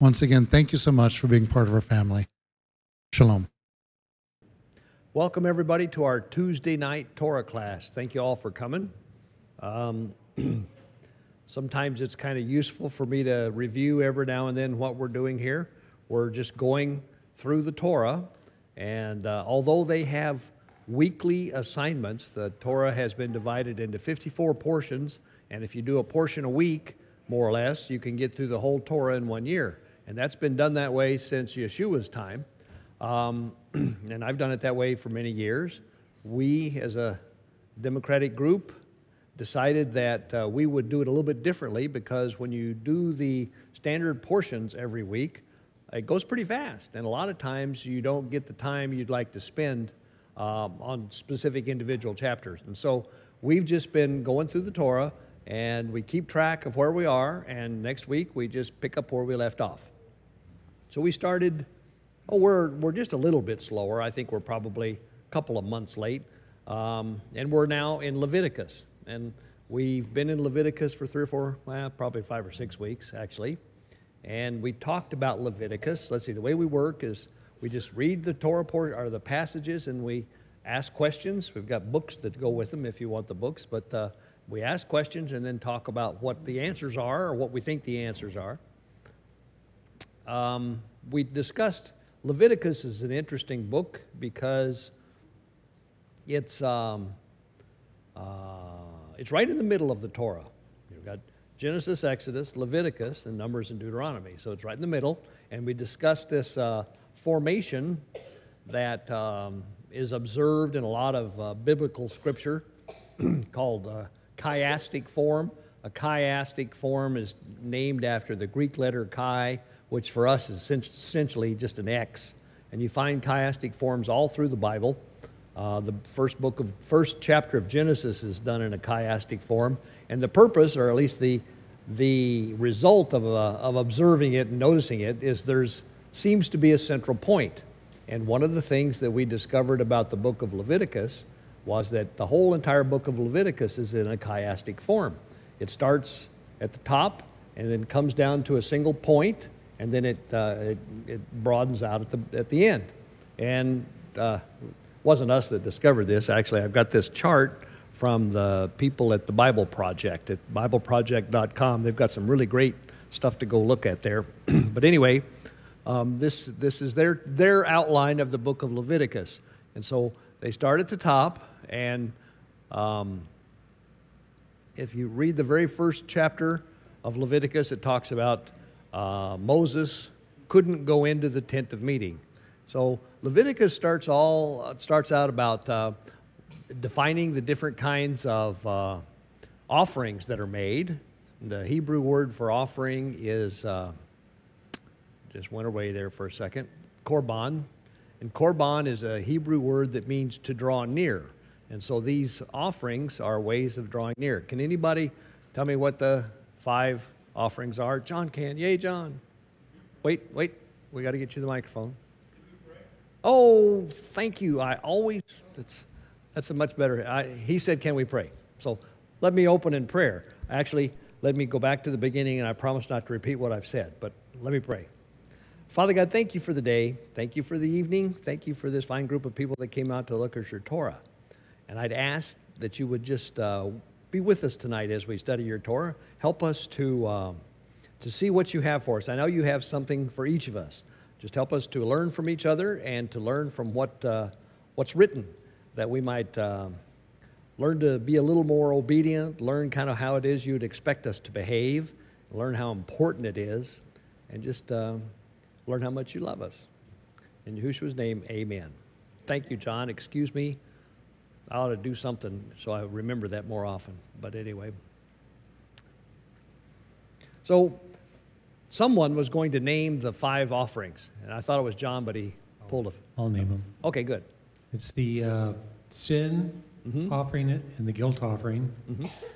Once again, thank you so much for being part of our family. Shalom. Welcome, everybody, to our Tuesday night Torah class. Thank you all for coming. Um, sometimes it's kind of useful for me to review every now and then what we're doing here. We're just going through the Torah, and uh, although they have weekly assignments, the Torah has been divided into 54 portions, and if you do a portion a week, more or less, you can get through the whole Torah in one year. And that's been done that way since Yeshua's time. Um, and I've done it that way for many years. We, as a Democratic group, decided that uh, we would do it a little bit differently because when you do the standard portions every week, it goes pretty fast. And a lot of times you don't get the time you'd like to spend um, on specific individual chapters. And so we've just been going through the Torah and we keep track of where we are. And next week we just pick up where we left off. So we started, oh, we're, we're just a little bit slower. I think we're probably a couple of months late. Um, and we're now in Leviticus. And we've been in Leviticus for three or four, well, probably five or six weeks, actually. And we talked about Leviticus. Let's see, the way we work is we just read the Torah or the passages and we ask questions. We've got books that go with them if you want the books, but uh, we ask questions and then talk about what the answers are or what we think the answers are um, we discussed Leviticus is an interesting book because it's, um, uh, it's right in the middle of the Torah. You've got Genesis, Exodus, Leviticus, and Numbers and Deuteronomy. So it's right in the middle. And we discussed this uh, formation that um, is observed in a lot of uh, biblical scripture called uh, chiastic form. A chiastic form is named after the Greek letter chi, which for us is essentially just an X. And you find chiastic forms all through the Bible. Uh, the first book of first chapter of Genesis is done in a chiastic form, and the purpose, or at least the the result of, uh, of observing it and noticing it, is there's seems to be a central point. And one of the things that we discovered about the book of Leviticus was that the whole entire book of Leviticus is in a chiastic form. It starts at the top and then comes down to a single point and then it, uh, it, it, broadens out at the, at the end. And uh, wasn't us that discovered this. Actually, I've got this chart from the people at the Bible Project at BibleProject.com. They've got some really great stuff to go look at there. but anyway, um, this, this is their, their outline of the book of Leviticus. And so they start at the top, and um, if you read the very first chapter of Leviticus, it talks about uh, Moses couldn't go into the tent of meeting. So Leviticus starts all uh, starts out about uh, defining the different kinds of uh, offerings that are made. The Hebrew word for offering is uh, just went away there for a second. Korban, and korban is a Hebrew word that means to draw near. And so these offerings are ways of drawing near. Can anybody tell me what the five offerings are. John can. Yay, John. Wait, wait. We got to get you the microphone. Oh, thank you. I always, that's, that's a much better. I, he said, Can we pray? So let me open in prayer. Actually, let me go back to the beginning, and I promise not to repeat what I've said, but let me pray. Father God, thank you for the day. Thank you for the evening. Thank you for this fine group of people that came out to look at your Torah. And I'd ask that you would just uh, be with us tonight as we study your Torah. Help us to, uh, to see what you have for us. I know you have something for each of us. Just help us to learn from each other and to learn from what, uh, what's written, that we might uh, learn to be a little more obedient, learn kind of how it is you'd expect us to behave, learn how important it is, and just uh, learn how much you love us. In Yahushua's name, amen. Thank you, John. Excuse me I ought to do something so I remember that more often. But anyway. So someone was going to name the five offerings, and I thought it was John, but he pulled a. I'll name them. Okay, good. It's the uh, sin Mm-hmm. offering and the guilt offering,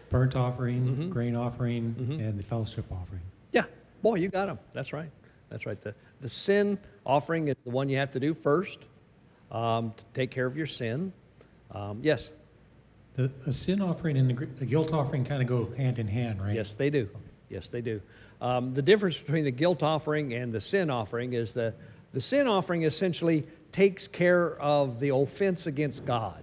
burnt offering, grain offering, and the fellowship offering. Yeah, boy, you got them. That's right. That's right. The, the sin offering is the one you have to do first um, to take care of your sin. Um, yes, The a sin offering and the gr- the guilt offering kind of go hand in hand, right? yes, they do. Yes, they do. Um, the difference between the guilt offering and the sin offering is that the sin offering essentially takes care of the offense against God.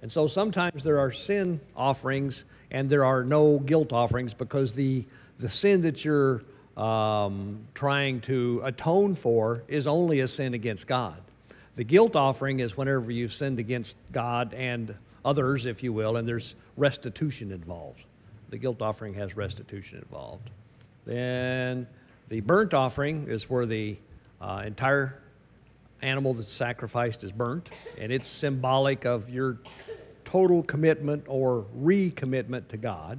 And so sometimes there are sin offerings and there are no guilt offerings because the, the sin that you're um, trying to atone for is only a sin against God. The guilt offering is whenever you've sinned against God and others, if you will, and there's restitution involved. The guilt offering has restitution involved. Then the burnt offering is where the uh, entire animal that's sacrificed is burnt, and it's symbolic of your total commitment or recommitment to God.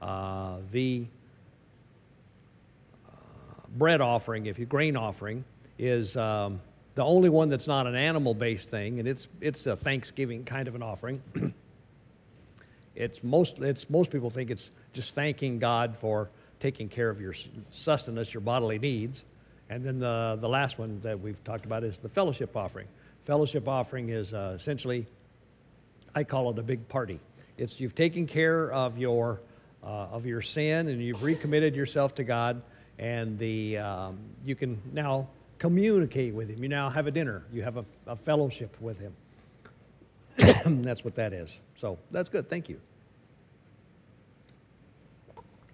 Uh, the uh, bread offering, if you grain offering, is um, the only one that's not an animal-based thing, and it's it's a Thanksgiving kind of an offering. it's most it's most people think it's just thanking God for taking care of your sustenance, your bodily needs. And then the, the last one that we've talked about is the fellowship offering. Fellowship offering is uh, essentially, I call it a big party. It's you've taken care of your, uh, of your sin and you've recommitted yourself to God, and the, um, you can now communicate with Him. You now have a dinner, you have a, a fellowship with Him. that's what that is. So that's good. Thank you.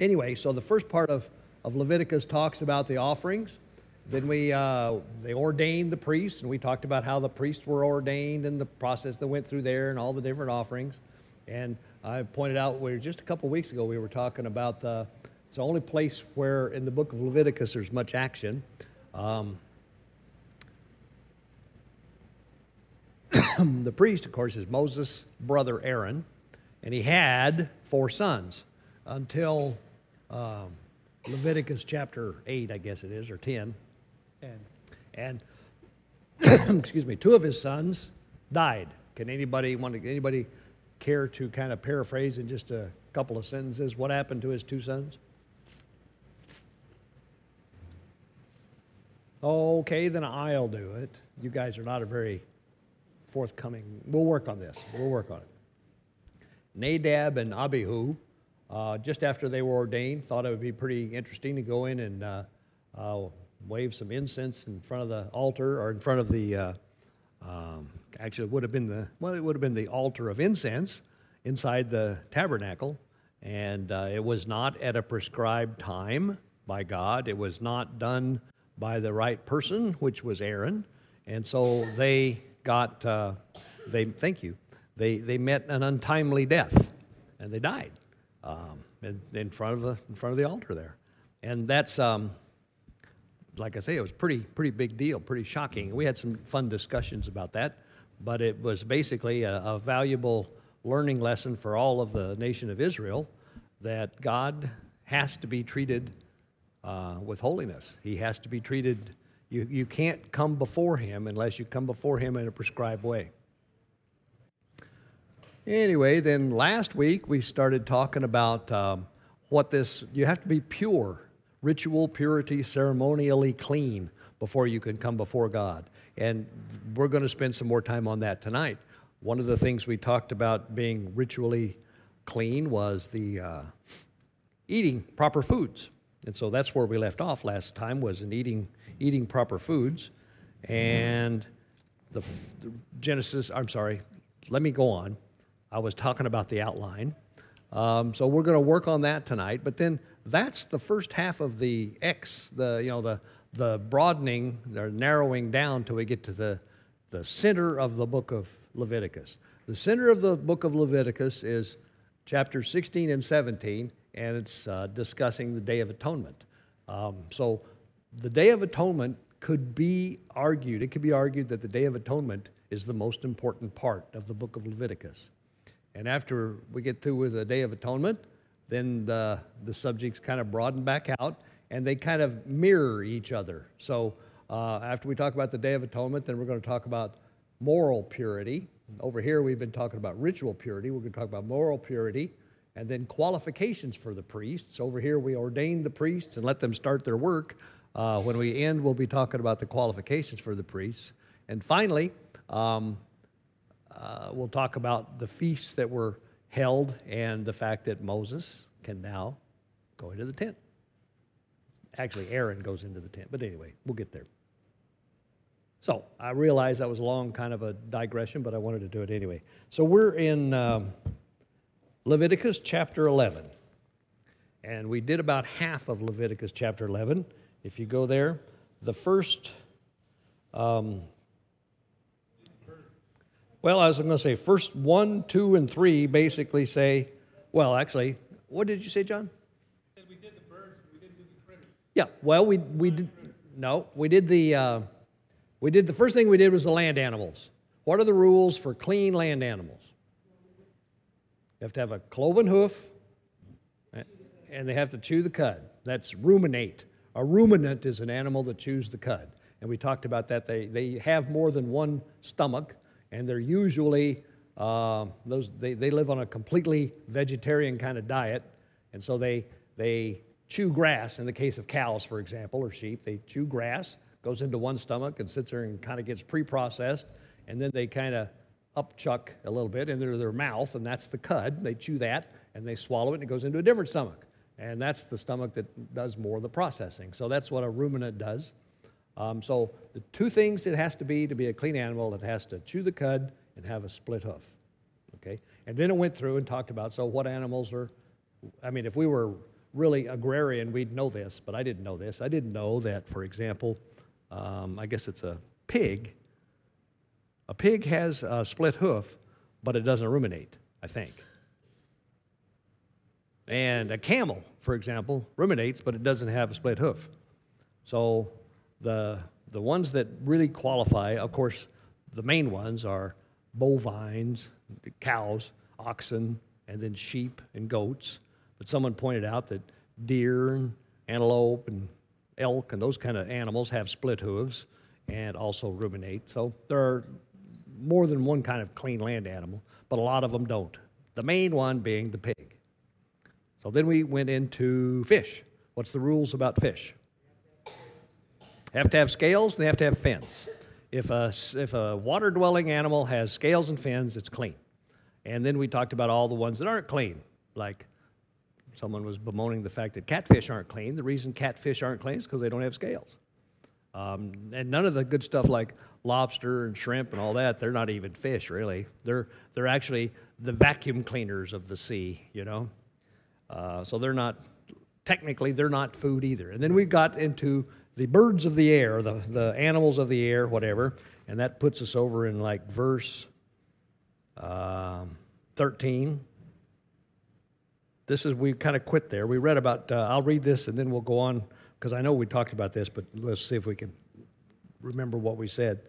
Anyway, so the first part of, of Leviticus talks about the offerings. Then we uh, they ordained the priests, and we talked about how the priests were ordained and the process that went through there, and all the different offerings. And I pointed out where just a couple weeks ago we were talking about the it's the only place where in the book of Leviticus there's much action. Um, the priest, of course, is Moses' brother Aaron, and he had four sons until um, Leviticus chapter 8, I guess it is, or 10. And And excuse me, two of his sons died. Can anybody want to, anybody care to kind of paraphrase in just a couple of sentences what happened to his two sons? Okay, then I'll do it. You guys are not a very forthcoming. We'll work on this. We'll work on it. Nadab and Abihu, uh, just after they were ordained, thought it would be pretty interesting to go in and uh, uh, wave some incense in front of the altar or in front of the. Uh, um, actually, it would have been the well, it would have been the altar of incense inside the tabernacle, and uh, it was not at a prescribed time by God. It was not done by the right person, which was Aaron, and so they got. Uh, they thank you. They they met an untimely death, and they died um, in, in front of the in front of the altar there, and that's. Um, like I say, it was pretty pretty big deal, pretty shocking. We had some fun discussions about that, but it was basically a, a valuable learning lesson for all of the nation of Israel that God has to be treated uh, with holiness. He has to be treated. You you can't come before Him unless you come before Him in a prescribed way. Anyway, then last week we started talking about um, what this. You have to be pure ritual purity, ceremonially clean before you can come before God. And we're going to spend some more time on that tonight. One of the things we talked about being ritually clean was the uh, eating proper foods. And so that's where we left off last time was in eating eating proper foods. And the, the Genesis, I'm sorry, let me go on. I was talking about the outline. Um, so we're going to work on that tonight. But then that's the first half of the X, the you know the the broadening or narrowing down till we get to the the center of the book of Leviticus. The center of the book of Leviticus is chapter 16 and 17, and it's uh, discussing the Day of Atonement. Um, so the Day of Atonement could be argued. It could be argued that the Day of Atonement is the most important part of the book of Leviticus. And after we get through with the Day of Atonement, then the, the subjects kind of broaden back out. and they kind of mirror each other. So uh, after we talk about the Day of Atonement, then we're going to talk about moral purity. Over here, we've been talking about ritual purity. We're going to talk about moral purity and then qualifications for the priests. Over here, we ordain the priests and let them start their work. Uh, when we end, we'll be talking about the qualifications for the priests. And finally, um, uh, we'll talk about the feasts that were held and the fact that Moses can now go into the tent. Actually, Aaron goes into the tent, but anyway, we'll get there. So I realize that was a long kind of a digression, but I wanted to do it anyway. So we're in um, Leviticus chapter 11. And we did about half of Leviticus chapter 11. If you go there, the first, um, well, I was going to say, first one, two, and three basically say, well, actually, what did you say, John? We did the birds, we didn't do the critters. Yeah, well, we, we did, no, we did the, uh, we did, the first thing we did was the land animals. What are the rules for clean land animals? You have to have a cloven hoof, and they have to chew the cud. That's ruminate. A ruminant is an animal that chews the cud. And we talked about that. They, they have more than one stomach, and they're usually, uh, those, they, they live on a completely vegetarian kind of diet. And so they, they chew grass. In the case of cows, for example, or sheep, they chew grass, goes into one stomach and sits there and kind of gets pre processed. And then they kind of upchuck a little bit into their mouth, and that's the cud. They chew that and they swallow it, and it goes into a different stomach. And that's the stomach that does more of the processing. So that's what a ruminant does. Um, so the two things it has to be to be a clean animal, it has to chew the cud and have a split hoof. Okay? And then it went through and talked about so what animals are, I mean, if we were really agrarian, we'd know this, but I didn't know this. I didn't know that, for example, um, I guess it's a pig a pig has a split hoof, but it doesn't ruminate, I think. And a camel, for example, ruminates, but it doesn't have a split hoof. So the, the ones that really qualify, of course, the main ones are bovines, cows, oxen, and then sheep and goats. But someone pointed out that deer and antelope and elk and those kind of animals have split hooves and also ruminate. So there are more than one kind of clean land animal, but a lot of them don't. The main one being the pig. So then we went into fish. What's the rules about fish? Have to have scales, they have to have fins. If a, if a water dwelling animal has scales and fins, it's clean. And then we talked about all the ones that aren't clean, like someone was bemoaning the fact that catfish aren't clean. The reason catfish aren't clean is because they don't have scales. Um, and none of the good stuff like lobster and shrimp and all that, they're not even fish, really. They're, they're actually the vacuum cleaners of the sea, you know? Uh, so they're not, technically, they're not food either. And then we got into the birds of the air, the, the animals of the air, whatever, and that puts us over in like verse um, 13. This is, we kind of quit there. We read about, uh, I'll read this and then we'll go on, because I know we talked about this, but let's see if we can remember what we said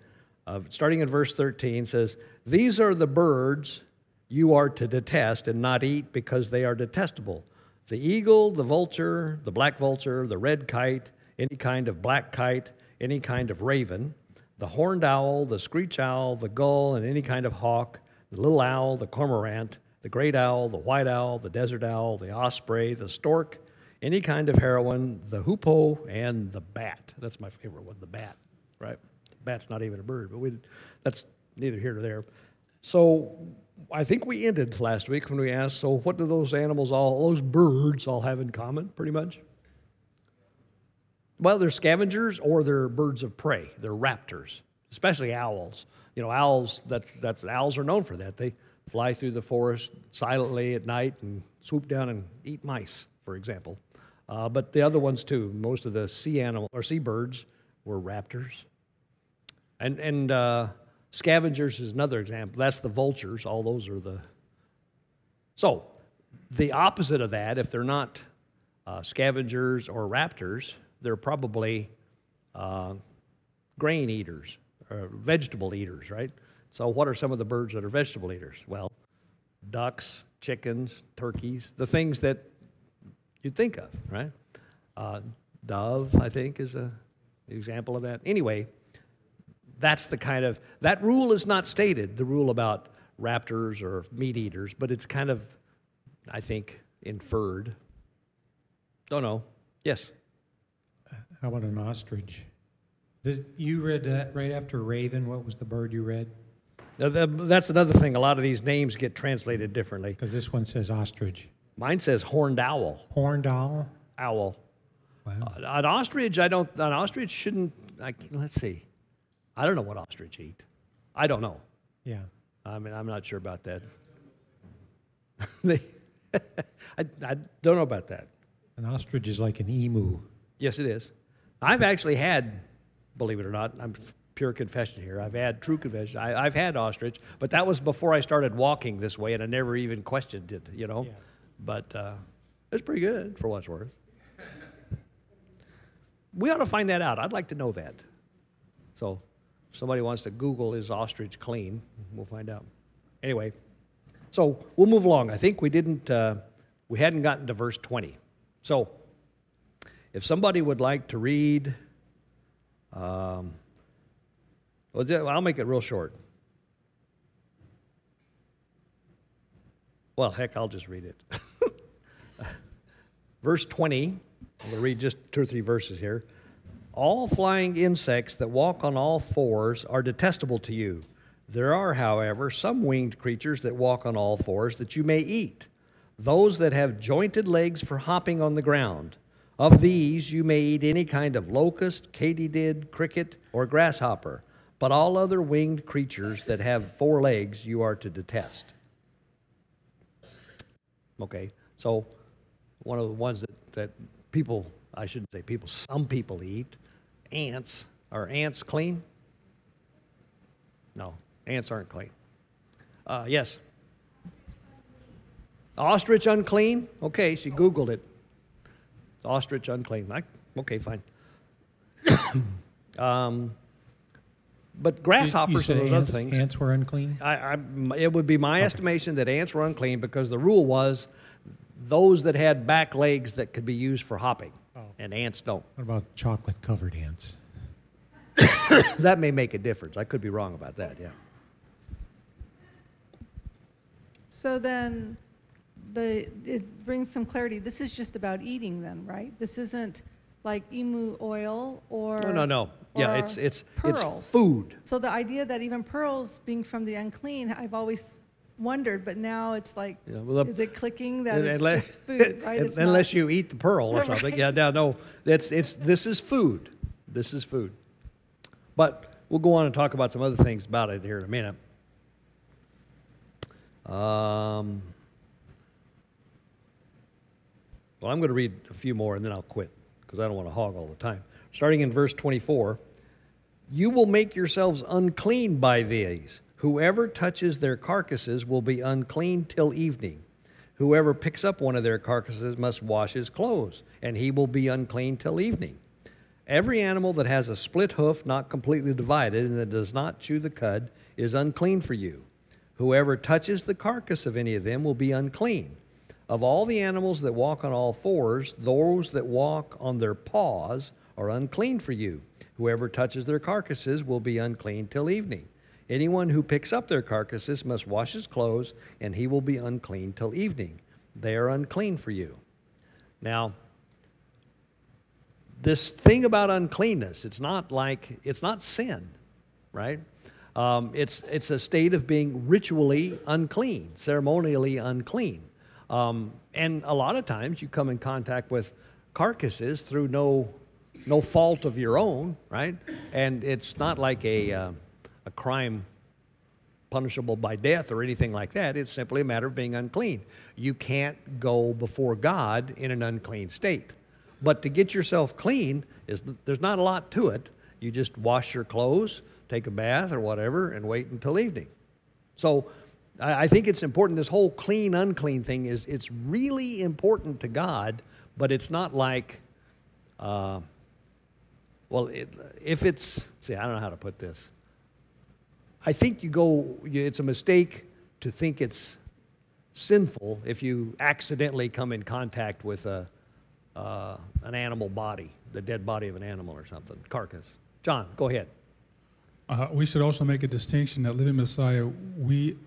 uh, starting in verse 13, says, These are the birds you are to detest and not eat because they are detestable the eagle, the vulture, the black vulture, the red kite, any kind of black kite, any kind of raven, the horned owl, the screech owl, the gull, and any kind of hawk, the little owl, the cormorant, the great owl, the white owl, the desert owl, the osprey, the stork, any kind of heron, the hoopoe, and the bat. That's my favorite one, the bat, right? bat's not even a bird, but we, that's neither here nor there. So I think we ended last week when we asked, so what do those animals all, those birds all have in common, pretty much? Well, they're scavengers or they're birds of prey. They're raptors, especially owls. You know, owls, that, that's, owls are known for that. They fly through the forest silently at night and swoop down and eat mice, for example. Uh, but the other ones too, most of the sea animal or sea birds were raptors. And, and uh, scavengers is another example. That's the vultures. All those are the. So, the opposite of that, if they're not uh, scavengers or raptors, they're probably uh, grain eaters, or vegetable eaters, right? So, what are some of the birds that are vegetable eaters? Well, ducks, chickens, turkeys, the things that you'd think of, right? Uh, dove, I think, is a example of that. Anyway, that's the kind of that rule is not stated. The rule about raptors or meat eaters, but it's kind of, I think, inferred. Don't know. Yes. How about an ostrich? This, you read that right after raven. What was the bird you read? Now, th- That's another thing. A lot of these names get translated differently. Because this one says ostrich. Mine says horned owl. Horned owl. Owl. Wow. Uh, An ostrich, I don't. An ostrich shouldn't. I, let's see. I don't know what ostrich eat. I don't know. Yeah. I mean, I'm not sure about that. They- I, I don't know about that. An ostrich is like an emu. Yes, it is. I've actually had, believe it or not, I'm pure confession here. I've had true confession. I, I've had ostrich, but that was before I started walking this way, and I never even questioned it. You know, Yeah. but uh, it's pretty good for what it's worth. We ought to find that out. I'd like to know that. So, somebody wants to Google is ostrich clean, we'll find out. Anyway, so we'll move along. I think we didn't, uh, we hadn't gotten to verse 20. So, if somebody would like to read, um, I'll make it real short. Well, heck, I'll just read it. Verse 20, I'm going to read just two or three verses here. All flying insects that walk on all fours are detestable to you. There are, however, some winged creatures that walk on all fours that you may eat. Those that have jointed legs for hopping on the ground. Of these you may eat any kind of locust, katydid, cricket, or grasshopper. But all other winged creatures that have four legs you are to detest. Okay, so one of the ones that, that people, I shouldn't say people, some people eat, ants. Are ants clean? No, ants aren't clean. Uh, yes. Ostrich unclean? Okay, she Googled it. Ostrich unclean. I, okay, fine. um, but grasshoppers and those other things. ants were unclean. I, I, it would be my estimation that ants were unclean because the rule was those that had back legs that could be used for hopping, and ants don't. What about chocolate covered ants? That may make a difference. I could be wrong about that. Yeah. So then, the, it brings some clarity. This is just about eating then, right? This isn't like emu oil or. No, no, no. Yeah, it's it's pearls. it's food. So the idea that even pearls being from the unclean, I've always wondered, but now it's like, Yeah, well, the- is it clicking that it's unless, just food, right? Unless not- you eat the pearl or something. Yeah, no, no. That's it's this is food. This is food. But we'll go on and talk about some other things about it here in a minute. Um, well, I'm going to read a few more and then I'll quit because I don't want to hog all the time. Starting in verse 24 You will make yourselves unclean by these. Whoever touches their carcasses will be unclean till evening. Whoever picks up one of their carcasses must wash his clothes, and he will be unclean till evening. Every animal that has a split hoof not completely divided and that does not chew the cud is unclean for you. Whoever touches the carcass of any of them will be unclean. Of all the animals that walk on all fours, those that walk on their paws are unclean for you. Whoever touches their carcasses will be unclean till evening. Anyone who picks up their carcasses must wash his clothes, and he will be unclean till evening. They are unclean for you. Now, this thing about uncleanness, it's not like, it's not sin, right? Um, it's, it's a state of being ritually unclean, ceremonially unclean. Um, and a lot of times you come in contact with carcasses through no, no fault of your own, right? And it's not like a, uh, a crime punishable by death or anything like that. It's simply a matter of being unclean. You can't go before God in an unclean state. But to get yourself clean is there's not a lot to it. You just wash your clothes, take a bath or whatever, and wait until evening. So I, think it's important. This whole clean unclean thing is it's really important to God, but it's not like, uh, well, it, if it's see, I don't know how to put this. I think you go. It's a mistake to think it's sinful if you accidentally come in contact with a uh, an animal body, the dead body of an animal or something, carcass. John, go ahead. Uh, we should also make a distinction that Living Messiah, we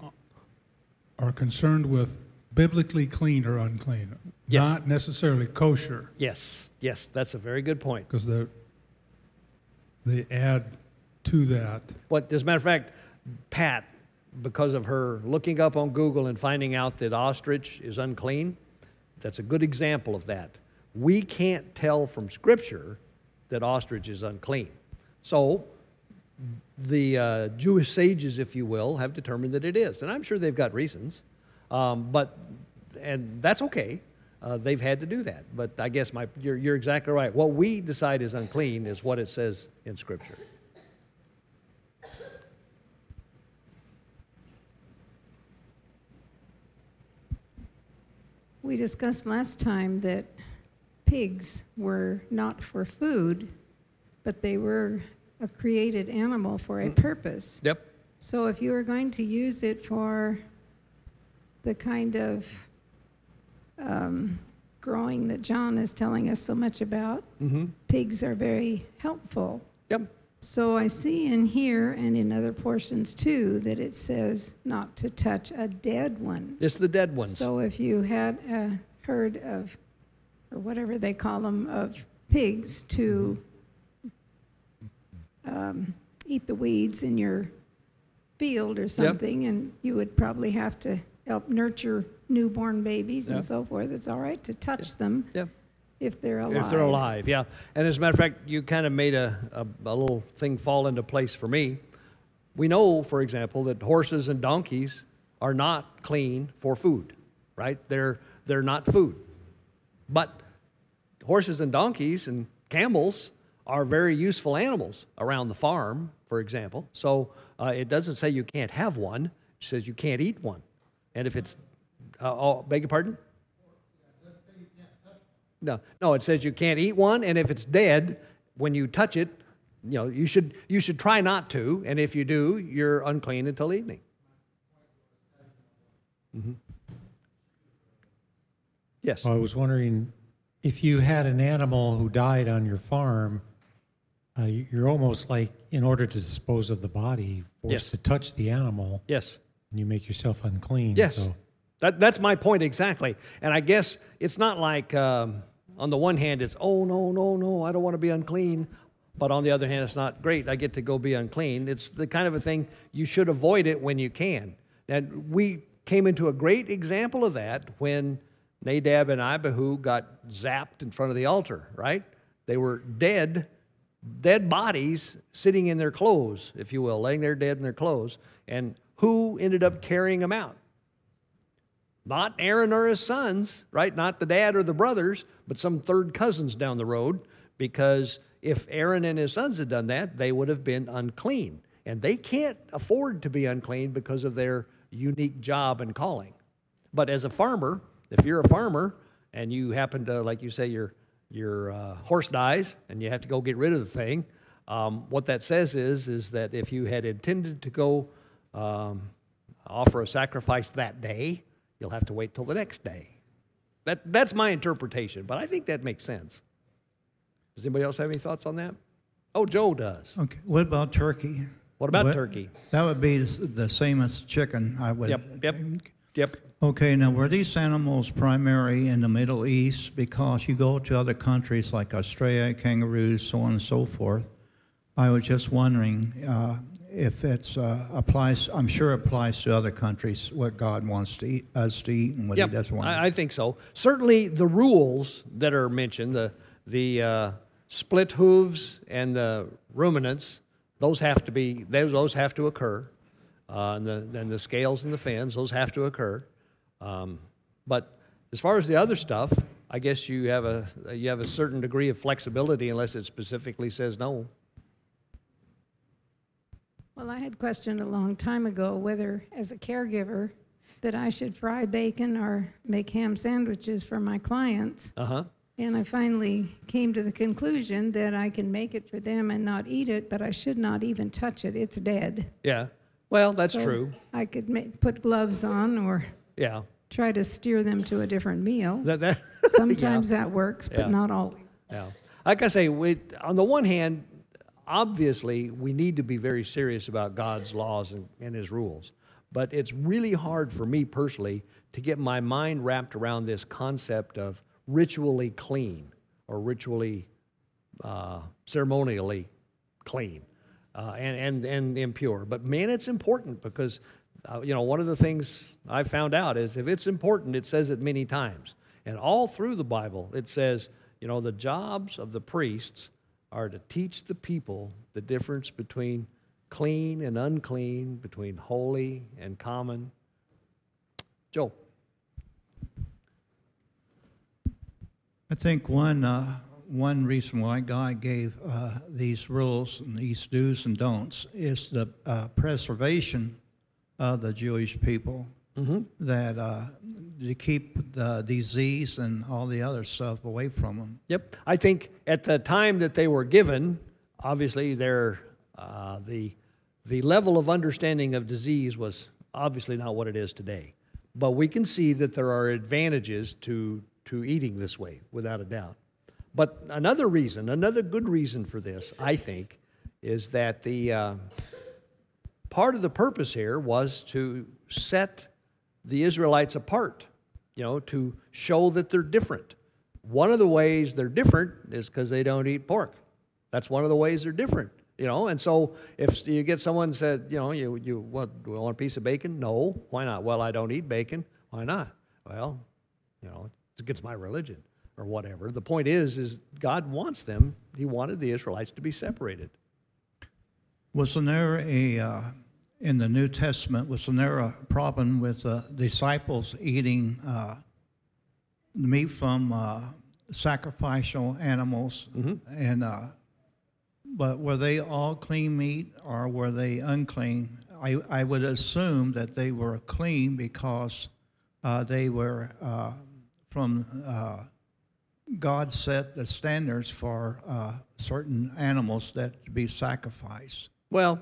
are concerned with biblically clean or unclean, Yes. not necessarily kosher, Yes, yes, that's a very good point. because they they add to that. But as a matter of fact, Pat, because of her looking up on Google and finding out that ostrich is unclean, that's a good example of that. We can't tell from Scripture that ostrich is unclean. So the uh, Jewish sages, if you will, have determined that it is. And I'm sure they've got reasons. Um, but, and that's okay. Uh, they've had to do that. But I guess my, you're, you're exactly right. What we decide is unclean is what it says in Scripture. We discussed last time that pigs were not for food, but they were a created animal for a purpose. Yep. So if you were going to use it for the kind of um, growing that John is telling us so much about, pigs are very helpful. Yep. So I see in here and in other portions too that it says not to touch a dead one. It's the dead ones. So if you had a herd of, or whatever they call them, of pigs to um, eat the weeds in your field or something, and you would probably have to help nurture newborn babies Yep. and so forth, it's all right to touch them Yep. If they're alive. If they're alive, yeah. And as a matter of fact, you kind of made a, a, a little thing fall into place for me. We know, for example, that horses and donkeys are not clean for food, right? They're, they're not food. But horses and donkeys and camels are very useful animals around the farm, for example. So uh, it doesn't say you can't have one, it says you can't eat one. And if it's, uh, oh, beg your pardon? No, no, it says you can't eat one, and if it's dead, when you touch it, you know, you should, you should try not to, and if you do, you're unclean until evening. Mhm. Yes, I was wondering if you had an animal who died on your farm, uh, you- you're almost like, in order to dispose of the body, forced Yes. to touch the animal, yes. and you make yourself unclean. Yes, So that, that's my point exactly. And I guess it's not like, um, on the one hand, it's, oh, no, no, no, I don't want to be unclean. But on the other hand, it's not great. I get to go be unclean. It's the kind of a thing you should avoid it when you can. And we came into a great example of that when Nadab and Abihu got zapped in front of the altar, right? They were dead, dead bodies sitting in their clothes, if you will, laying there dead in their clothes. And who ended up carrying them out? Not Aaron or his sons, right? Not the dad or the brothers, but some third cousins down the road. Because if Aaron and his sons had done that, they would have been unclean. And they can't afford to be unclean because of their unique job and calling. But as a farmer, if you're a farmer and you happen to, like you say, your, your uh, horse dies and you have to go get rid of the thing, um, what that says is, is that if you had intended to go um, offer a sacrifice that day, you'll have to wait till the next day. That, that's my interpretation, but I think that makes sense. Does anybody else have any thoughts on that? Oh, Joe does. Okay, what about turkey? What about What- turkey? That would be the same as chicken, I would. Yep, yep, yep. Okay, now were these animals primary in the Middle East? Because you go to other countries like Australia, kangaroos, so on and so forth. I was just wondering uh, if it's uh, applies. I'm sure it applies to other countries what God wants to eat, us to eat and what Yep, He doesn't want. I, I think so. Certainly, the rules that are mentioned, the the uh, split hooves and the ruminants, those have to be those, those have to occur, uh, and the and the scales and the fins, those have to occur. Um, but as far as the other stuff, I guess you have a you have a certain degree of flexibility unless it specifically says no. Well, I had questioned a long time ago whether, as a caregiver, that I should fry bacon or make ham sandwiches for my clients. Uh huh. And I finally came to the conclusion that I can make it for them and not eat it, but I should not even touch it. It's dead. Yeah. Well, that's So true. I could put gloves on or Yeah. try to steer them to a different meal. That, that, Sometimes that works, Yeah. but not always. yeah. Like I say, we, on the one hand, obviously, we need to be very serious about God's laws and, and His rules. But it's really hard for me personally to get my mind wrapped around this concept of ritually clean or ritually, uh, ceremonially clean uh, and, and, and impure. But man, it's important because, uh, you know, one of the things I found out is if it's important, it says it many times. And all through the Bible, it says, you know, the jobs of the priests are to teach the people the difference between clean and unclean, between holy and common. Joe. I think one, uh, one reason why God gave uh, these rules and these do's and don'ts is the uh, preservation of the Jewish people. That uh, to keep the disease and all the other stuff away from them. Yep. I think at the time that they were given, obviously their uh, the the level of understanding of disease was obviously not what it is today. But we can see that there are advantages to to eating this way, without a doubt. But another reason, another good reason for this, I think, is that the uh, part of the purpose here was to set the Israelites apart, you know, to show that they're different. One of the ways they're different is because they don't eat pork. That's one of the ways they're different, you know. And so if you get someone said, you know, you, you what, do want a piece of bacon? No. Why not? Well, I don't eat bacon. Why not? Well, you know, it's against my religion or whatever. The point is, is God wants them. He wanted the Israelites to be separated. Wasn't there a, uh, in the New Testament, wasn't there a problem with the disciples eating uh, meat from uh, sacrificial animals? And, uh, but were they all clean meat or were they unclean? I, I would assume that they were clean because uh, they were uh, from uh, God set the standards for uh, certain animals that to be sacrificed. Well,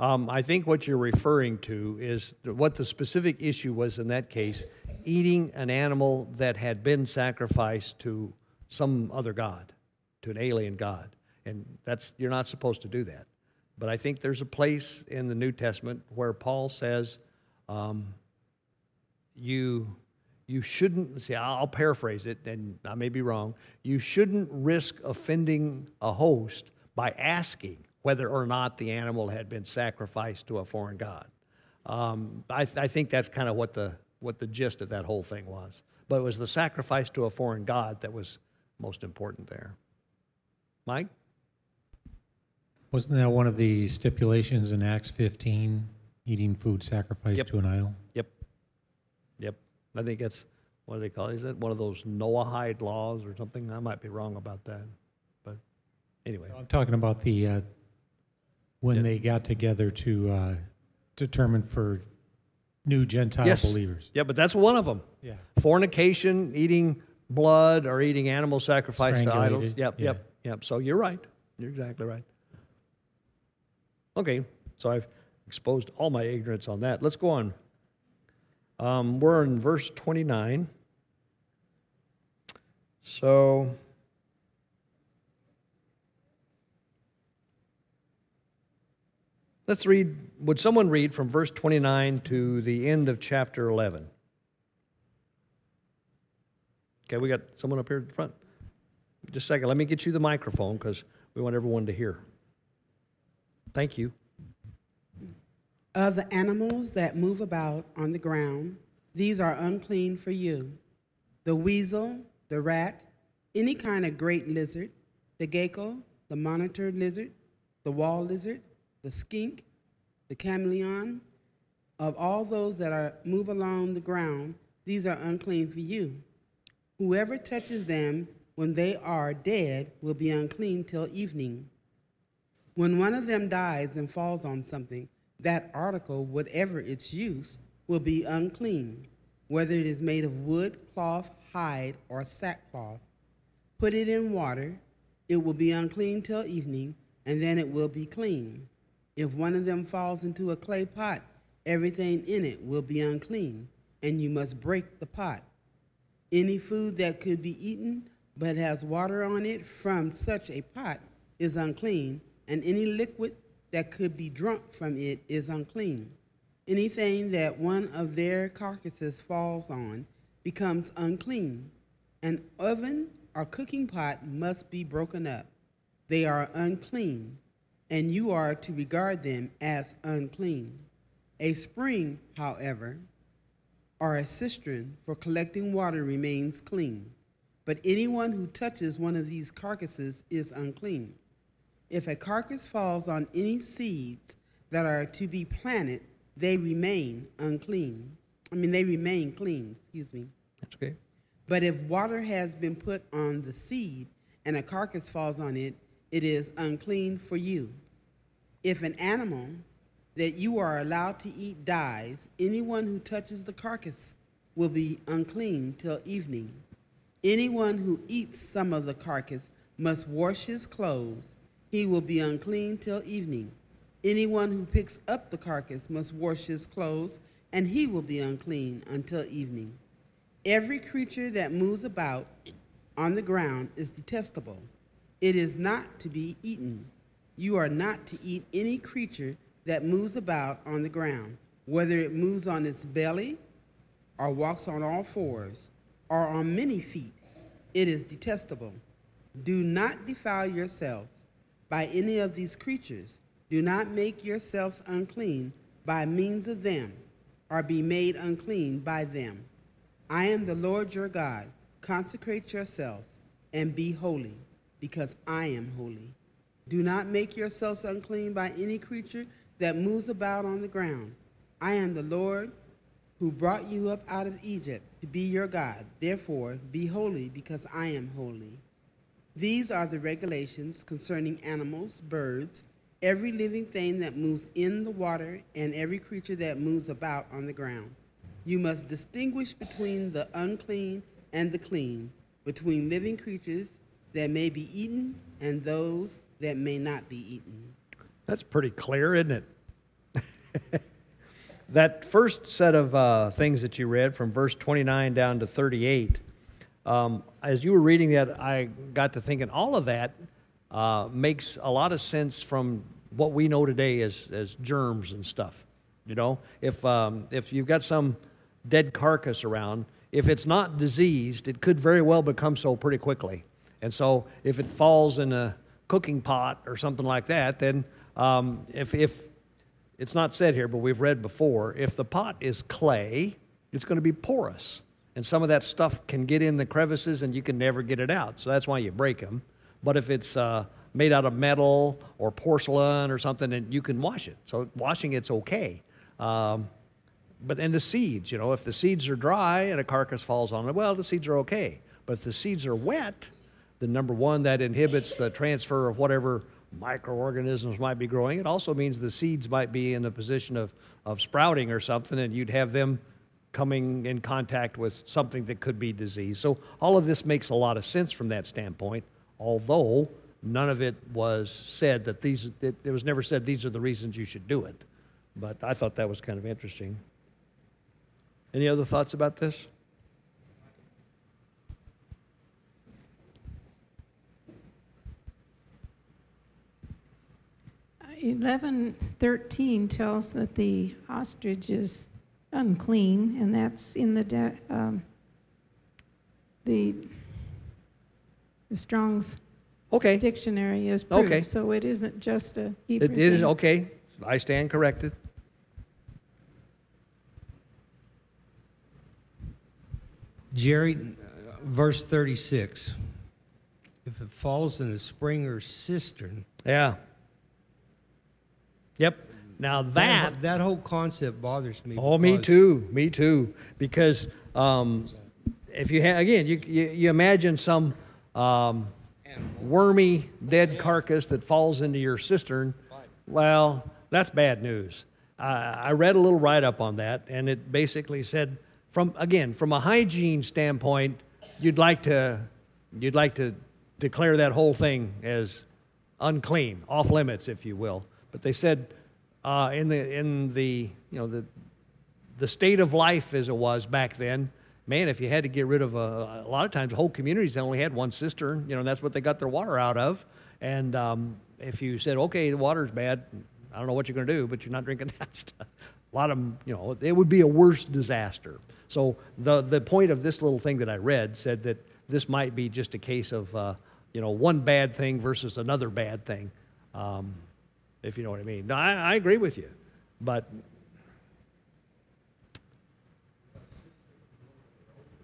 um, I think what you're referring to is what the specific issue was in that case eating an animal that had been sacrificed to some other God, to an alien God. And that's, you're not supposed to do that. But I think there's a place in the New Testament where Paul says, um, you, you shouldn't, see, I'll I'll paraphrase it, and I may be wrong. You shouldn't risk offending a host by asking whether or not the animal had been sacrificed to a foreign god. Um, I, I think that's kind of what the, what the gist of that whole thing was. But it was the sacrifice to a foreign god that was most important there. Mike? Wasn't that one of the stipulations in Acts 15, eating food sacrificed Yep. to an idol? Yep. Yep. I think that's, what do they call it? Is it one of those Noahide laws or something? I might be wrong about that. But anyway. I'm talking about the, uh, when Yeah. they got together to uh, determine for new Gentile Yes. believers. Yeah, but that's one of them. Yeah. Fornication, eating blood, or eating animal sacrifice to idols. Yep, yeah. yep, yep. So you're right. You're exactly right. Okay, so I've exposed all my ignorance on that. Let's go on. Um, we're in verse 29. So. Let's read, would someone read from verse 29 to the end of chapter 11? Okay, we got someone up here at the front. Just a second, let me get you the microphone because we want everyone to hear. Thank you. Of the animals that move about on the ground, these are unclean for you the weasel, the rat, any kind of great lizard, the gecko, the monitor lizard, the wall lizard, the skink, the chameleon. Of all those that are move along the ground, these are unclean for you. Whoever touches them when they are dead will be unclean till evening. When one of them dies and falls on something, that article, whatever its use, will be unclean, whether it is made of wood, cloth, hide, or sackcloth. Put it in water, it will be unclean till evening, and then it will be clean. If one of them falls into a clay pot, everything in it will be unclean. and you must break the pot. Any food that could be eaten but has water on it from such a pot is unclean, and any liquid that could be drunk from it is unclean. Anything that one of their carcasses falls on becomes unclean. An oven or cooking pot must be broken up. They are unclean, and you are to regard them as unclean. A spring, however, or a cistern for collecting water remains clean. But anyone who touches one of these carcasses is unclean. If a carcass falls on any seeds that are to be planted, they remain unclean. I mean, they remain clean, excuse me. That's okay. But if water has been put on the seed and a carcass falls on it, it is unclean for you. If an animal that you are allowed to eat dies, anyone who touches the carcass will be unclean till evening. Anyone who eats some of the carcass must wash his clothes. He will be unclean till evening. Anyone who picks up the carcass must wash his clothes, and he will be unclean until evening. Every creature that moves about on the ground is detestable. It is not to be eaten. You are not to eat any creature that moves about on the ground, whether it moves on its belly or walks on all fours or on many feet. It is detestable. Do not defile yourselves by any of these creatures. Do not make yourselves unclean by means of them, or be made unclean by them. I am the Lord your God. Consecrate yourselves and be holy, because I am holy. Do not make yourselves unclean by any creature that moves about on the ground. I am the Lord who brought you up out of Egypt to be your God. Therefore, be holy, because I am holy. These are the regulations concerning animals, birds, every living thing that moves in the water, and every creature that moves about on the ground. You must distinguish between the unclean and the clean, between living creatures that may be eaten and those that may not be eaten. That's pretty clear, isn't it? that first set of uh, things that you read from verse 29 down to 38, um, as you were reading that, I got to thinking all of that uh, makes a lot of sense from what we know today as, as germs and stuff. You know, if, um, if you've got some dead carcass around, if it's not diseased, it could very well become so pretty quickly. And so if it falls in a cooking pot or something like that, then um, if, if it's not said here, but we've read before, if the pot is clay, it's going to be porous. And some of that stuff can get in the crevices and you can never get it out. So that's why you break them. But if it's uh, made out of metal or porcelain or something, then you can wash it. So washing it's okay. Um, but then the seeds, you know, if the seeds are dry and a carcass falls on it, well, the seeds are okay. But if the seeds are wet, then number one, that inhibits the transfer of whatever microorganisms might be growing. It also means the seeds might be in a position of, of sprouting or something, and you'd have them coming in contact with something that could be disease. So all of this makes a lot of sense from that standpoint, although none of it was said that these, it, it was never said these are the reasons you should do it. But I thought that was kind of interesting. Any other thoughts about this? Eleven thirteen tells that the ostrich is unclean, and that's in the, de- um, the, the Strong's Okay, dictionary is Okay. proof, so it isn't just a Hebrew it is, thing. okay, I stand corrected. Jerry, uh, verse 36. If it falls in a spring or cistern, Yeah. Yep, now that, that, that whole concept bothers me. oh, me too, me too, because, um, if you ha again, you, you, you imagine some, um, wormy dead carcass that falls into your cistern, well, that's bad news. I, I read a little write up on that, and it basically said, from again, from a hygiene standpoint, you'd like to, you'd like to declare that whole thing as unclean, off limits, if you will. But they said uh, in the in the you know the the state of life as it was back then, man, if you had to get rid of a, a lot of times, whole communities only had one cistern. You know, that's what they got their water out of. And um, if you said, okay, the water's bad, I don't know what you're going to do, but you're not drinking that stuff. A lot of them, you know, it would be a worse disaster. So the the point of this little thing that I read said that this might be just a case of, uh, you know, one bad thing versus another bad thing, um, if you know what I mean. No, I, I agree with you, but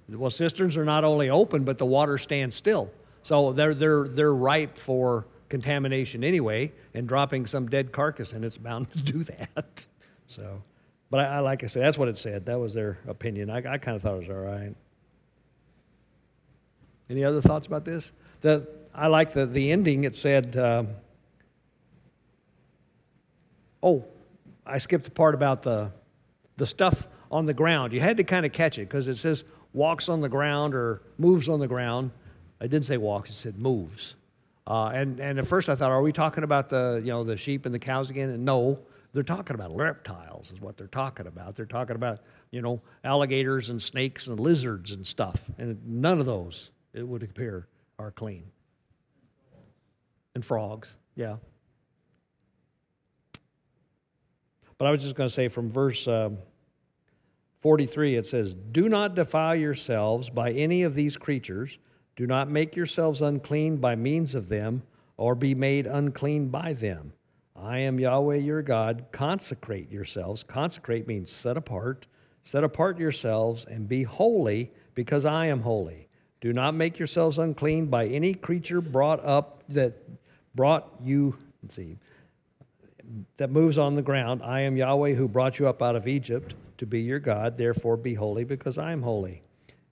well, cisterns are not only open, but the water stands still. So they're they're they're ripe for contamination anyway, and dropping some dead carcass in it's bound to do that. So, but I, I like I said, that's what it said. That was their opinion. I, I kind of thought it was all right. Any other thoughts about this? The I like the the ending. It said, um, "Oh, I skipped the part about the the stuff on the ground. You had to kind of catch it because it says walks on the ground or moves on the ground. I didn't say walks; it said moves. Uh, and and at first I thought, are we talking about the you know the sheep and the cows again? And no, they're talking about reptiles is what they're talking about. They're talking about you know alligators and snakes and lizards and stuff. And none of those it would appear are clean. And frogs, yeah. But I was just going to say from verse um, 43, it says, Do not defile yourselves by any of these creatures. Do not make yourselves unclean by means of them, or be made unclean by them. I am Yahweh your God. Consecrate yourselves. Consecrate means set apart. Set apart yourselves and be holy, because I am holy. Do not make yourselves unclean by any creature brought up that brought you, let's see, that moves on the ground. I am Yahweh who brought you up out of Egypt to be your God. Therefore, be holy because I am holy.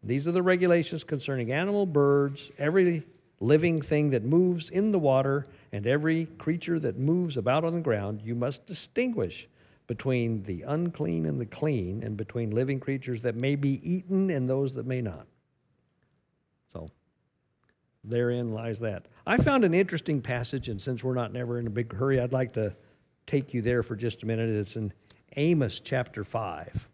These are the regulations concerning animal, birds, every living thing that moves in the water, and every creature that moves about on the ground. You must distinguish between the unclean and the clean, and between living creatures that may be eaten and those that may not. So, therein lies that. I found an interesting passage, and since we're not never in a big hurry, I'd like to take you there for just a minute. It's in Amos chapter 5.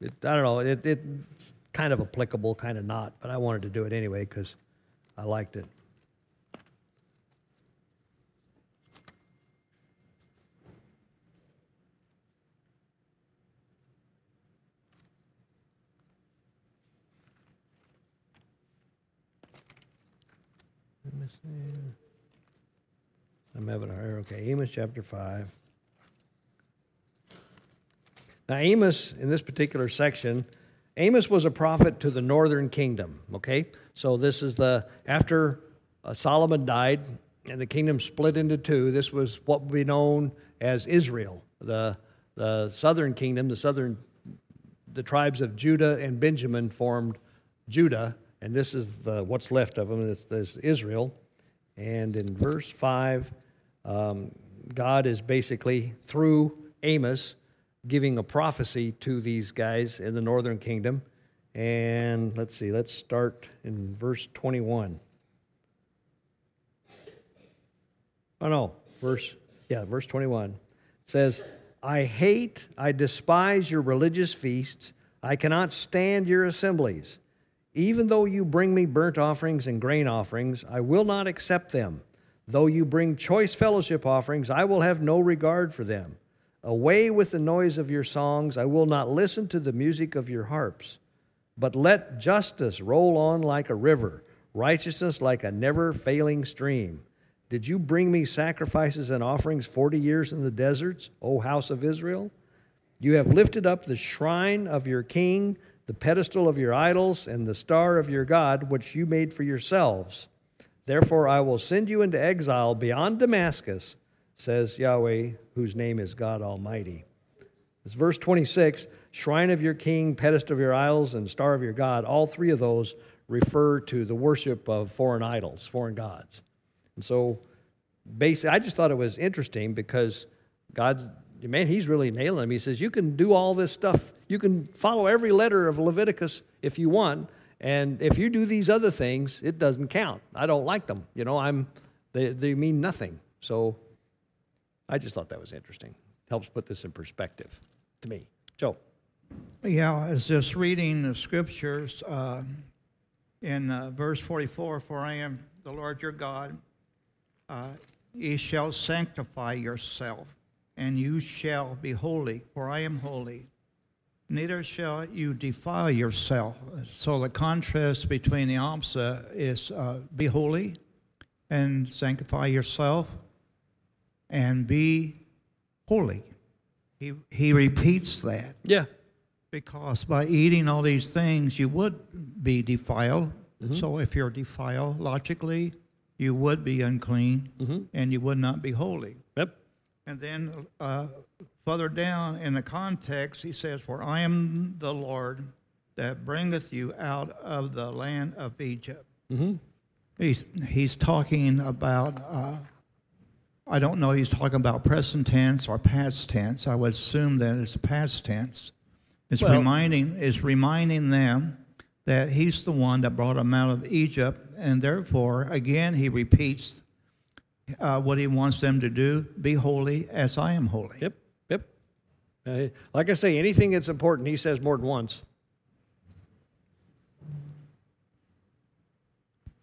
It, I don't know, it, it's kind of applicable, kind of not, but I wanted to do it anyway because I liked it. I'm having a hard, okay, Amos chapter 5. Now, Amos, in this particular section, Amos was a prophet to the northern kingdom, okay? So this is the, after uh, Solomon died and the kingdom split into two, this was what would be known as Israel. The, the southern kingdom, the southern, the tribes of Judah and Benjamin formed Judah, and this is the, what's left of them, it's this Israel. And in verse 5, um, God is basically, through Amos, giving a prophecy to these guys in the northern kingdom. And let's see, let's start in verse 21. Oh no, verse, yeah, verse 21 it says, I hate, I despise your religious feasts. I cannot stand your assemblies. Even though you bring me burnt offerings and grain offerings, I will not accept them. Though you bring choice fellowship offerings, I will have no regard for them. Away with the noise of your songs, I will not listen to the music of your harps. But let justice roll on like a river, righteousness like a never failing stream. Did you bring me sacrifices and offerings 40 years in the deserts, O house of Israel? You have lifted up the shrine of your king, the pedestal of your idols, and the star of your God, which you made for yourselves. Therefore, I will send you into exile beyond Damascus, says Yahweh, whose name is God Almighty. It's verse 26 shrine of your king, pedestal of your idols, and star of your God. All three of those refer to the worship of foreign idols, foreign gods. And so, basically, I just thought it was interesting because God's, man, he's really nailing him. He says, You can do all this stuff, you can follow every letter of Leviticus if you want. And if you do these other things, it doesn't count. I don't like them. You know, I'm, they, they mean nothing. So I just thought that was interesting. Helps put this in perspective to me. Joe. Yeah, I was just reading the scriptures uh, in uh, verse 44 For I am the Lord your God. Uh, ye shall sanctify yourself, and you shall be holy, for I am holy. Neither shall you defile yourself. So the contrast between the opposite is uh, be holy and sanctify yourself and be holy. He, he repeats that Yeah. because by eating all these things, you would be defiled. So if you're defiled, logically, you would be unclean and you would not be holy. Yep. And then uh, further down in the context, he says, For I am the Lord that bringeth you out of the land of Egypt. He's, he's talking about, uh, I don't know, he's talking about present tense or past tense. I would assume that it's past tense. It's Well- reminding, it's reminding them that he's the one that brought them out of Egypt, and therefore, again, he repeats uh, what he wants them to do be holy as I am holy. Yep. Yep. Uh, like I say, anything that's important, he says more than once.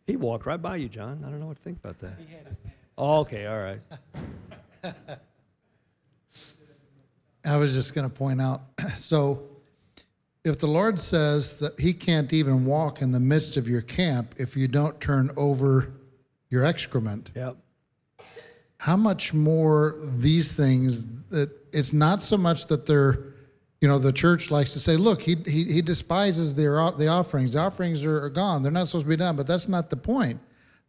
He walked right by you, John. I don't know what to think about that. Oh, okay, all right. I was just going to point out so if the Lord says that he can't even walk in the midst of your camp if you don't turn over your excrement, Yep. How much more these things that it's not so much that they're you know the church likes to say look he he, he despises their the offerings. The offerings are, are gone. They're not supposed to be done. But that's not the point.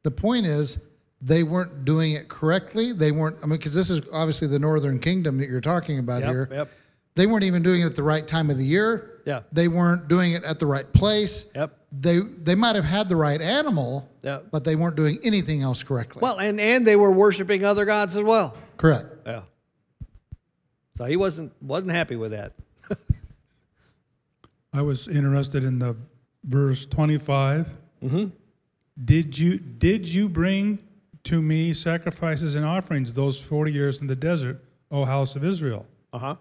The point is they weren't doing it correctly. They weren't i mean because this is obviously the northern kingdom that you're talking about Yep, here. yep. they weren't even doing it at the right time of the year. Yeah. they weren't doing it at the right place. Yep. They they might have had the right animal Yep. but they weren't doing anything else correctly Well, and, and they were worshiping other gods as well. correct Yeah. So he wasn't wasn't happy with that. I was interested in the verse 25. Did you did you bring to me sacrifices and offerings those 40 years in the desert, O house of Israel? Uh huh.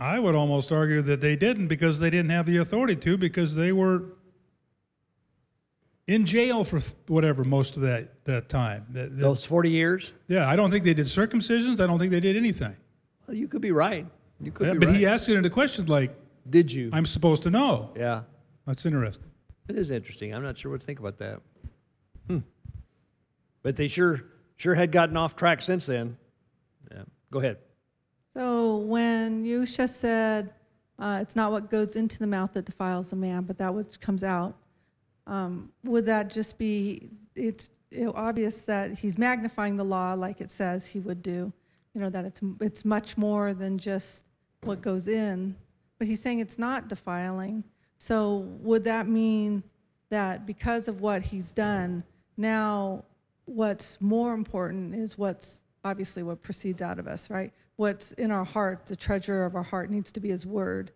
I would almost argue that they didn't because they didn't have the authority to because they were in jail for th- whatever most of that that time. That- that- Those forty years. yeah, I don't think they did circumcisions. I don't think they did anything. Well, you could be right. You could Yeah, but right. he asked it in into question like, Did you? I'm supposed to know. yeah. That's interesting. It is interesting. I'm not sure what to think about that. Hmm. But they sure sure had gotten off track since then. Yeah. Go ahead. So when Yeshua said, uh, it's not what goes into the mouth that defiles a man, but that which comes out, um, would that just be, it's you know, obvious that he's magnifying the law like it says he would do, you know, that it's, it's much more than just what goes in, but he's saying it's not defiling. So would that mean that because of what he's done, now what's more important is what's obviously what proceeds out of us, right? What's in our heart, the treasure of our heart needs to be his word.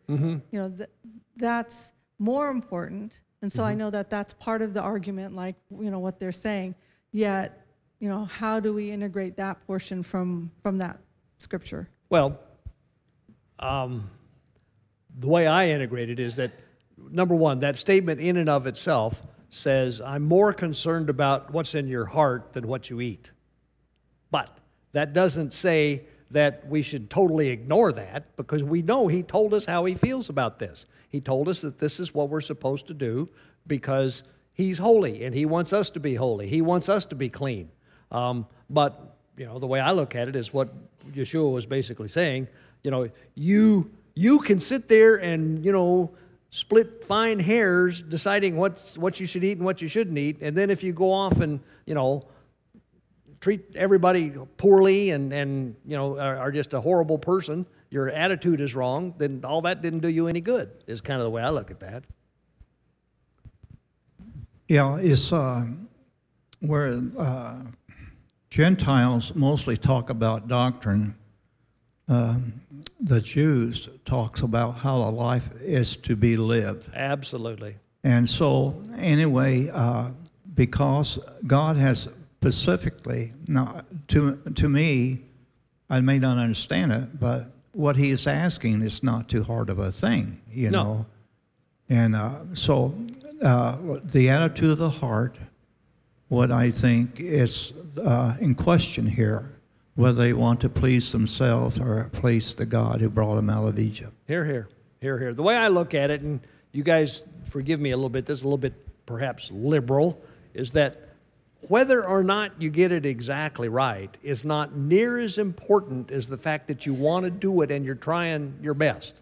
You know, th- that's more important. And so I know that that's part of the argument, like, you know, what they're saying. Yet, you know, how do we integrate that portion from, from that scripture? Well, um, the way I integrate it is that number one, that statement in and of itself says, I'm more concerned about what's in your heart than what you eat. But that doesn't say that we should totally ignore that because we know he told us how he feels about this. He told us that this is what we're supposed to do because he's holy and he wants us to be holy. He wants us to be clean. Um, but, you know, the way I look at it is what Yeshua was basically saying, you know, you you can sit there and, you know, split fine hairs deciding what's what you should eat and what you shouldn't eat. And then if you go off and, you know, treat everybody poorly and, and you know are, are just a horrible person your attitude is wrong then all that didn't do you any good is kind of the way i look at that Yeah, it's uh, where uh, Gentiles mostly talk about doctrine. Um, the Jews talks about how a life is to be lived. absolutely And so, anyway, uh, because God has specifically, now, to, to me, I may not understand it, but what he is asking is not too hard of a thing, you No. know. And uh, so, uh, the attitude of the heart, what I think is uh, in question here, whether they want to please themselves or please the God who brought them out of Egypt. Here, here, here, here. The way I look at it, and you guys forgive me a little bit, this is a little bit perhaps liberal, is that whether or not you get it exactly right is not near as important as the fact that you want to do it and you're trying your best.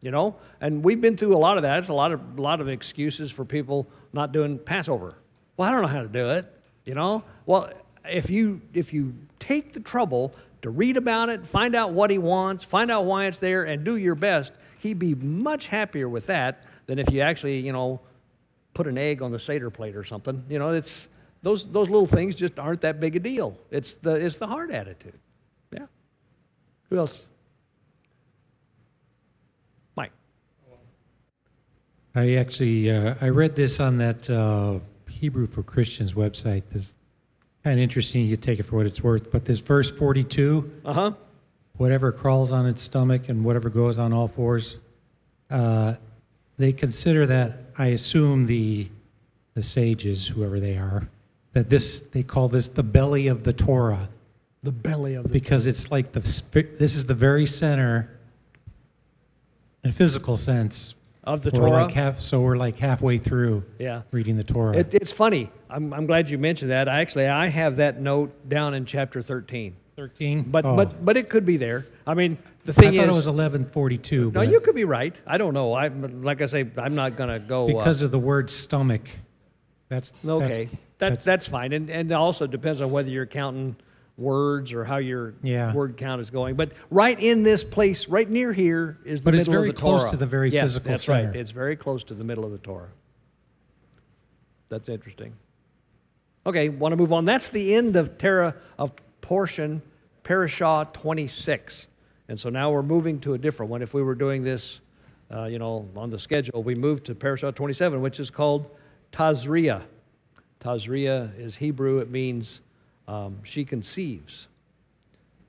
You know? And we've been through a lot of that. It's a lot of a lot of excuses for people not doing Passover. Well, I don't know how to do it, you know? Well, if you if you take the trouble to read about it, find out what he wants, find out why it's there, and do your best, he'd be much happier with that than if you actually, you know, put an egg on the Seder plate or something. You know, it's those those little things just aren't that big a deal. It's the it's the hard attitude. Yeah. Who else? Mike. I actually uh, I read this on that uh, Hebrew for Christians website. This kind of interesting. You take it for what it's worth. But this verse 42, Uh huh. whatever crawls on its stomach and whatever goes on all fours, uh, they consider that. I assume the the sages, whoever they are, that this they call this the belly of the Torah The belly of the. because it's like the this is the very center in a physical sense Of the We're Torah? like half, so we're like halfway through Yeah. reading the Torah. It, it's funny. I'm, I'm glad you mentioned that. I actually I have that note down in chapter 13. 13? But Oh. but but it could be there. I mean, the thing I thing thought is it was 1142. No, you could be right. I don't know. I like I say I'm not going to go uh, because of the word stomach. That's Okay, That's, that, that's fine, and and also depends on whether you're counting words or how your Yeah. word count is going. But right in this place, right near here, is the But it's middle very of the close Torah. to the very yes, physical that's center. right. It's very close to the middle of the Torah. That's interesting. Okay, want to move on. That's the end of Torah of portion Parashah 26, and so now we're moving to a different one. If we were doing this, uh, you know, on the schedule, we moved to Parashah 27, which is called Tazria. Tazria is Hebrew. It means um, she conceives.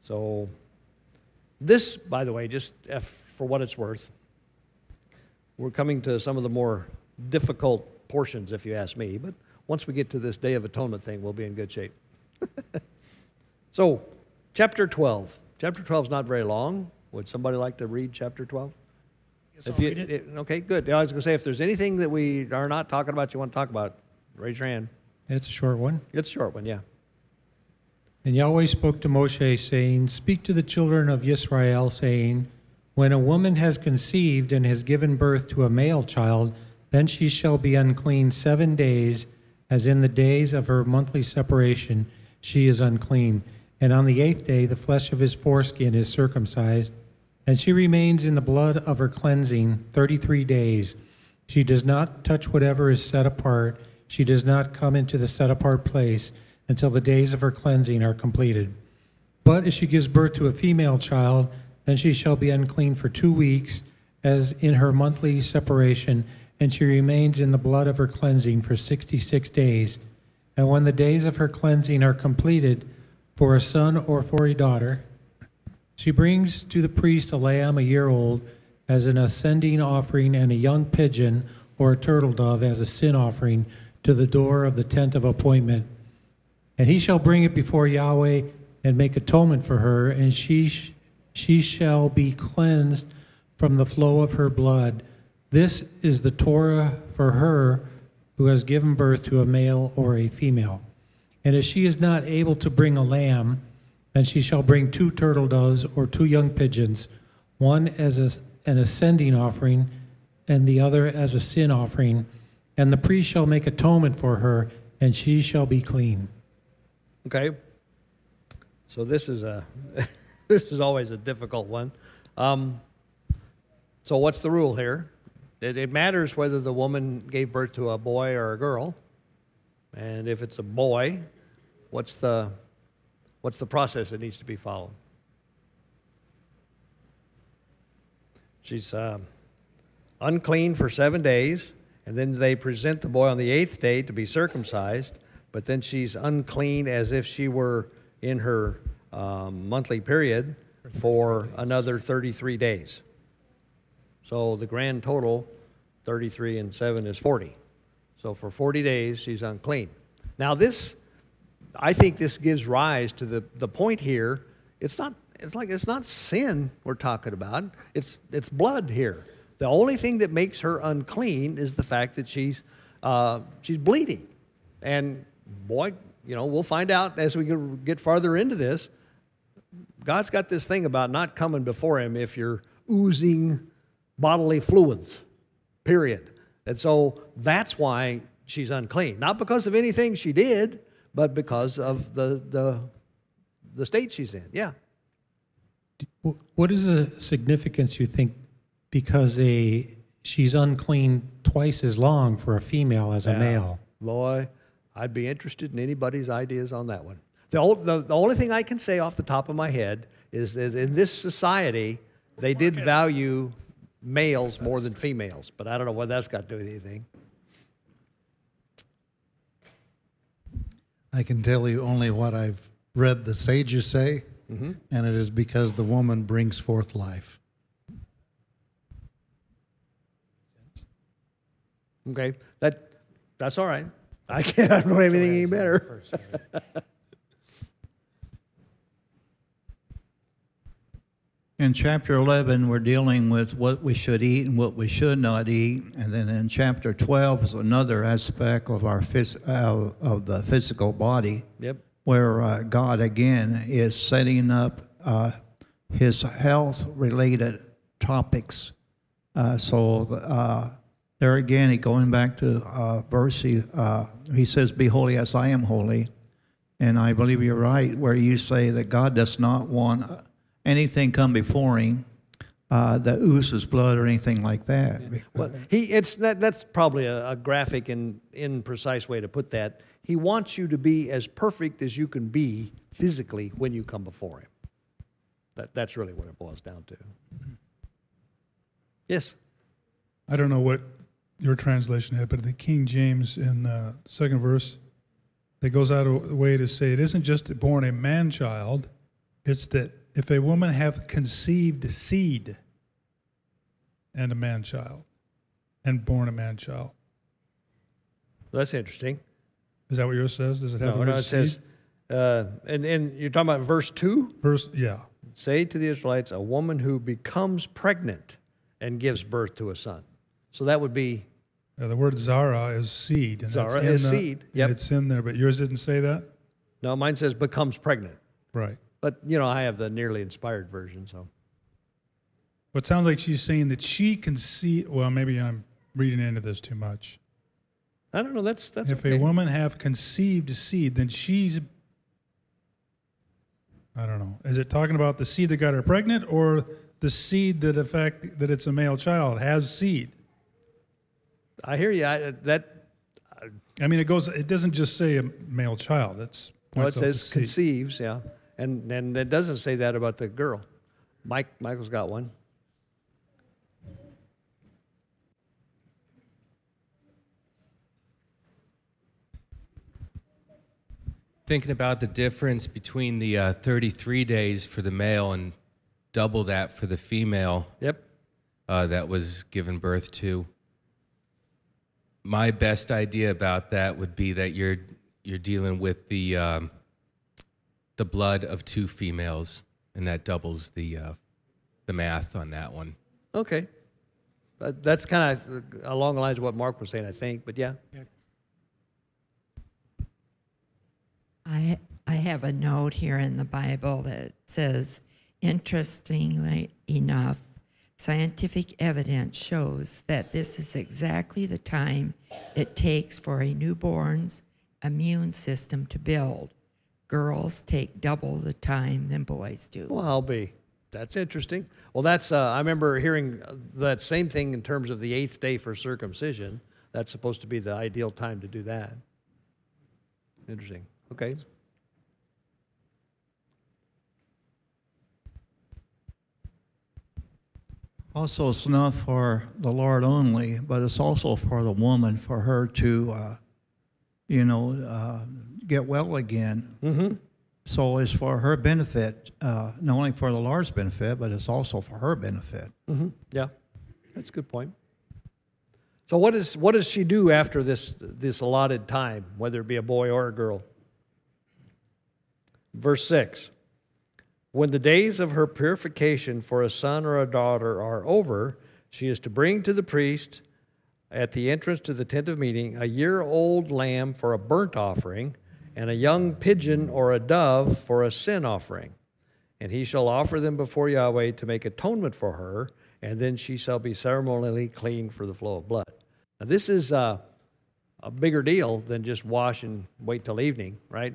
So, this, by the way, just F for what it's worth, we're coming to some of the more difficult portions, if you ask me. But once we get to this Day of Atonement thing, we'll be in good shape. so, chapter 12. Chapter 12 is not very long. Would somebody like to read chapter 12? Yes, If I'll you- read it. it- okay, good. I was going to say, if there's anything that we are not talking about you want to talk about, raise your hand. It's a short one. It's a short one, yeah. And Yahweh spoke to Moshe, saying, Speak to the children of Israel, saying, When a woman has conceived and has given birth to a male child, then she shall be unclean seven days, as in the days of her monthly separation she is unclean. And on the eighth day the flesh of his foreskin is circumcised, and she remains in the blood of her cleansing thirty three days. She does not touch whatever is set apart. She does not come into the set apart place until the days of her cleansing are completed. But if she gives birth to a female child, then she shall be unclean for two weeks, as in her monthly separation, and she remains in the blood of her cleansing for sixty six days. And when the days of her cleansing are completed, for a son or for a daughter, she brings to the priest a lamb a year old as an ascending offering, and a young pigeon or a turtle dove as a sin offering to the door of the tent of appointment. And he shall bring it before Yahweh and make atonement for her, and she, sh- she shall be cleansed from the flow of her blood. This is the Torah for her who has given birth to a male or a female. And if she is not able to bring a lamb, then she shall bring two turtle doves or two young pigeons, one as a, an ascending offering, and the other as a sin offering. And the priest shall make atonement for her, and she shall be clean. Okay. So this is a this is always a difficult one. Um, so what's the rule here? It, it matters whether the woman gave birth to a boy or a girl, and if it's a boy, what's the what's the process that needs to be followed? She's um, unclean for seven days, and then they present the boy on the eighth day to be circumcised, but then she's unclean as if she were in her um, monthly period for another 33 days. So the grand total, 33 and 7 is 40. So for 40 days, she's unclean. Now, this, I think this gives rise to the, the point here. It's not, it's like, it's not sin we're talking about, it's, it's blood here. The only thing that makes her unclean is the fact that she's, uh, she's bleeding. And boy, you know, we'll find out as we get farther into this. God's got this thing about not coming before Him if you're oozing bodily fluids, period. And so that's why she's unclean. Not because of anything she did, but because of the, the, the state she's in. Yeah. What is the significance, you think, because a, she's unclean twice as long for a female as a Yeah. male? Boy, I'd be interested in anybody's ideas on that one. The, ol- the, the only thing I can say off the top of my head is that in this society, they did value males more than females, but I don't know what that's got to do with anything. I can tell you only what I've read the sages say, mm-hmm. and it is because the woman brings forth life. Okay, that, that's all right. I can't, I don't know anything any better. In chapter 11, we're dealing with what we should eat and what we should not eat. And then in chapter 12 is another aspect of, our phys- uh, of the physical body Yep. where uh, God again is setting up uh, his health related topics. Uh, so uh, there again, he going back to uh, verse, he, uh, he says, Be holy as I am holy. And I believe you're right, where you say that God does not want anything come before him uh, that oozes blood or anything like that. Well, he, it's, that, that's probably a, a graphic and imprecise way to put that. He wants you to be as perfect as you can be physically when you come before him. That, that's really what it boils down to. Yes? I don't know what your translation had, but the King James in the second verse, it goes out of the way to say it isn't just born a man child, it's that if a woman hath conceived seed and a man child, and born a man child. That's interesting. Is that what yours says? Does it have No, the no, word it says, uh, and, and you're talking about verse 2? Verse, yeah. Say to the Israelites, a woman who becomes pregnant and gives birth to a son. So that would be, Yeah, the word Zera is seed. And Zera in is the- seed, yep. It's in there, but yours didn't say that? no, mine says becomes pregnant. Right. But, you know, I have the nearly inspired version, so. Well, it sounds like she's saying that she can see. Well, maybe I'm reading into this too much. I don't know, that's, that's if okay. a woman have conceived seed, then she's. I don't know. Is it talking about the seed that got her pregnant, or the seed that affect that it's a male child has seed? I hear you. I, that, I mean, it goes. It doesn't just say a male child. It's well, it points out the says conceives, yeah. And, and it doesn't say that about the girl. Mike, Michael's got one. Thinking about the difference between the uh, 33 days for the male and double that for the female Yep. uh, that was given birth to. My best idea about that would be that you're you're dealing with the um, the blood of two females, and that doubles the uh, the math on that one. Okay. But that's kind of along the lines of what Mark was saying, I think, but yeah. I, I have a note here in the Bible that says, interestingly enough, scientific evidence shows that this is exactly the time it takes for a newborn's immune system to build. Girls take double the time than boys do. Well, I'll be. That's interesting. Well, that's, uh, I remember hearing that same thing in terms of the eighth day for circumcision. That's supposed to be the ideal time to do that. Interesting. Okay. Also, it's not for the Lord only, but it's also for the woman, for her to, uh, you know, uh, get well again. Mm-hmm. So it's for her benefit, uh, not only for the Lord's benefit, but it's also for her benefit. Mm-hmm. Yeah, that's a good point. So what is what does she do after this this allotted time, whether it be a boy or a girl? Verse six. When the days of her purification for a son or a daughter are over, she is to bring to the priest at the entrance to the tent of meeting a year old lamb for a burnt offering, and a young pigeon or a dove for a sin offering. And he shall offer them before Yahweh to make atonement for her, and then she shall be ceremonially clean for the flow of blood. Now, this is uh, a bigger deal than just wash and wait till evening, right?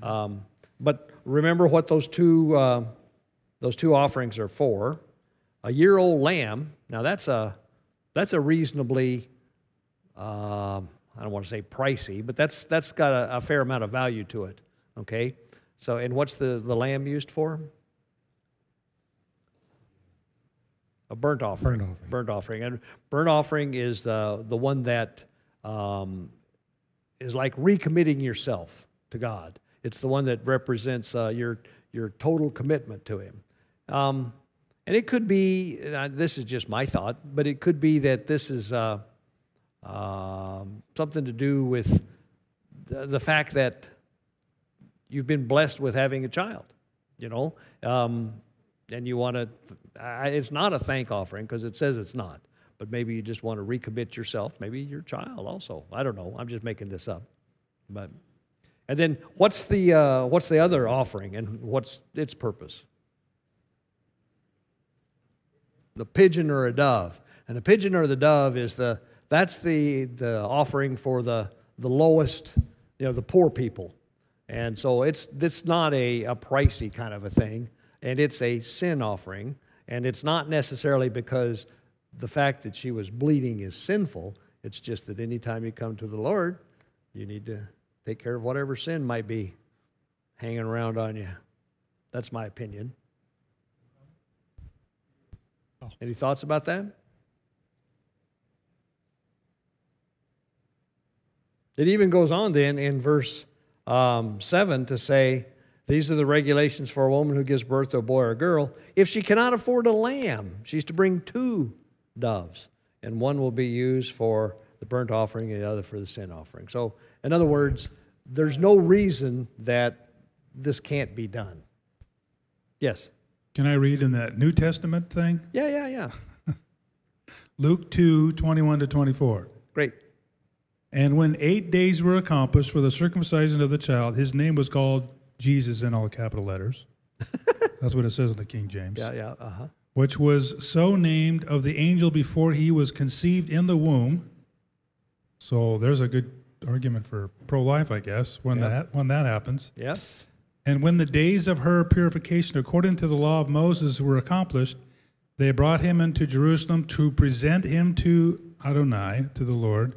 Um, but remember what those two uh, those two offerings are for: a year-old lamb. Now that's a that's a reasonably um, I don't want to say pricey, but that's that's got a, a fair amount of value to it. Okay, so and what's the the lamb used for? A burnt offering. Burnt offering. Burnt offering, and burnt offering is the the one that um, is like recommitting yourself to God. It's the one that represents uh, your your total commitment to Him. Um, and it could be, this is just my thought, but it could be that this is uh, um, something to do with the, the fact that you've been blessed with having a child, you know, um, and you want to, it's not a thank offering because it says it's not, but maybe you just want to recommit yourself, maybe your child also. I don't know. I'm just making this up. But, and then what's the, uh, what's the other offering and what's its purpose? the pigeon or a dove. And the pigeon or the dove is the that's the the offering for the the lowest, you know, the poor people. And so it's it's not a, a pricey kind of a thing, and it's a sin offering, and it's not necessarily because the fact that she was bleeding is sinful. It's just that anytime you come to the Lord, you need to take care of whatever sin might be hanging around on you. That's my opinion. Any thoughts about that? It even goes on then in verse um, 7 to say, These are the regulations for a woman who gives birth to a boy or a girl. If she cannot afford a lamb, she's to bring two doves, and one will be used for the burnt offering and the other for the sin offering. So, in other words, there's no reason that this can't be done. Yes? Can I read in that New Testament thing? Yeah, yeah, yeah. Luke 2 21 to 24. Great. And when eight days were accomplished for the circumcision of the child, his name was called Jesus in all capital letters. That's what it says in the King James. Yeah, yeah, uh huh. Which was so named of the angel before he was conceived in the womb. So there's a good argument for pro life, I guess, when, Yeah. that, when that happens. Yes. And when the days of her purification according to the law of Moses were accomplished, they brought him into Jerusalem to present him to Adonai, to the Lord.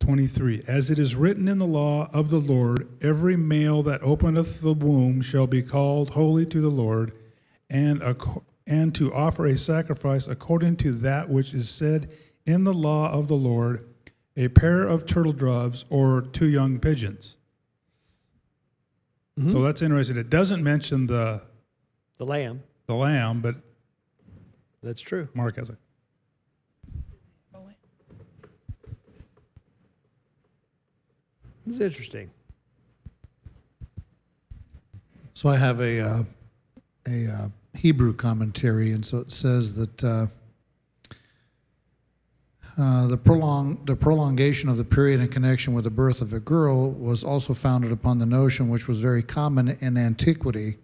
23. As it is written in the law of the Lord, every male that openeth the womb shall be called holy to the Lord, and, ac- and to offer a sacrifice according to that which is said in the law of the Lord, a pair of turtle doves or two young pigeons. So that's interesting. It doesn't mention the The lamb. the lamb, but That's true. Mark has it. It's interesting. So I have a uh, a uh, Hebrew commentary, and so it says that uh, uh, the prolong the prolongation of the period in connection with the birth of a girl was also founded upon the notion, which was very common in antiquity,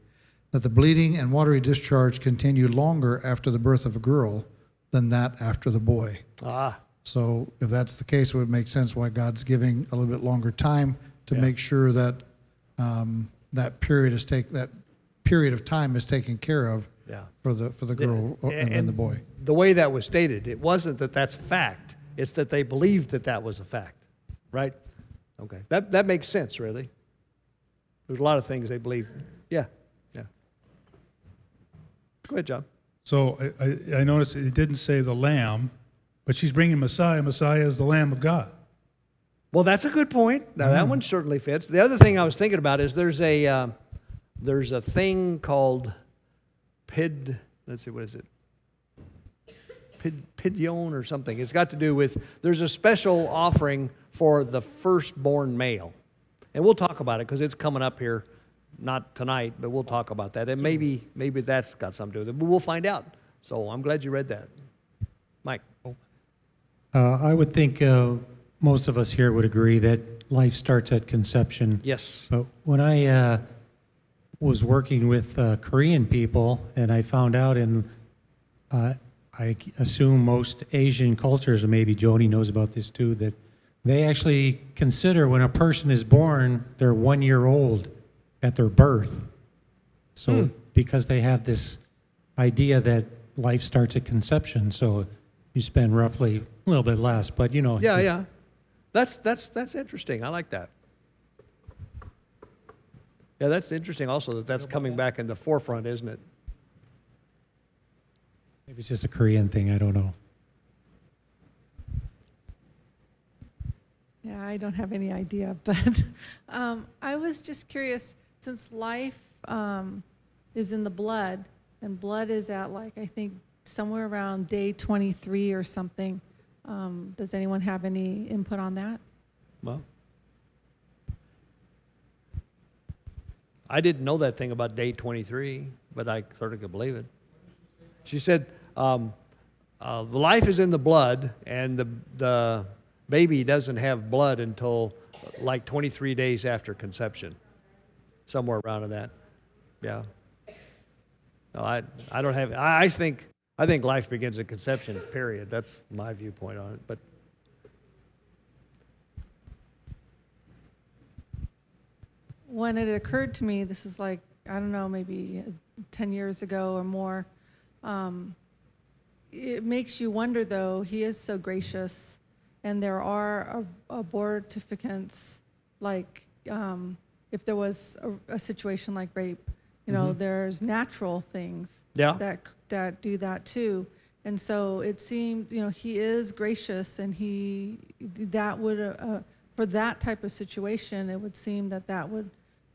that the bleeding and watery discharge continued longer after the birth of a girl than that after the boy. Ah, So if that's the case, it would make sense why God's giving a little bit longer time to Yeah. make sure that um, that period is take that period of time is taken care of yeah. for the for the girl A- and, then the boy. The way that was stated, it wasn't that that's fact. It's that they believed that that was a fact, right? Okay, that that makes sense, really. There's a lot of things they believed. Yeah, yeah. Go ahead, John. So I, I, I noticed it didn't say the lamb, but she's bringing Messiah. Messiah is the Lamb of God. Well, that's a good point. Now that one certainly fits. The other thing I was thinking about is there's a uh, there's a thing called pid. Let's see, what is it? Pid, pidion or something. It's got to do with there's a special offering for the firstborn male, and we'll talk about it because it's coming up here, not tonight, but we'll talk about that. And maybe maybe that's got something to do with it. But we'll find out. So I'm glad you read that, Mike. Uh, I would think uh, most of us here would agree that life starts at conception. Yes. But when I uh, was working with uh, Korean people, and I found out in, uh, I assume most Asian cultures, and maybe Joni knows about this too, that they actually consider when a person is born, they're one year old at their birth. So because they have this idea that life starts at conception, so you spend roughly a little bit less, but you know. Yeah, yeah. That's that's that's interesting. I like that. Yeah, that's interesting also that that's coming back in the forefront, isn't it? Maybe it's just a Korean thing, I don't know. Yeah, I don't have any idea, but um, I was just curious since life um, is in the blood, and blood is at like, I think, somewhere around day 23 or something. Um, does anyone have any input on that? Well, I didn't know that thing about day 23, but I sort of could believe it. She said, um, uh, the life is in the blood, and the, the baby doesn't have blood until like 23 days after conception, somewhere around that. Yeah. No, I, I don't have, I, I think, I think life begins at conception, period. That's my viewpoint on it. But when it occurred to me, this was like, I don't know, maybe 10 years ago or more, um, it makes you wonder though, he is so gracious, and there are ab- abortificants, like um, if there was a, a situation like rape, you know, there's natural things Yeah. that, that do that too. And so it seemed, you know, he is gracious and he, that would, uh, uh, for that type of situation, it would seem that that would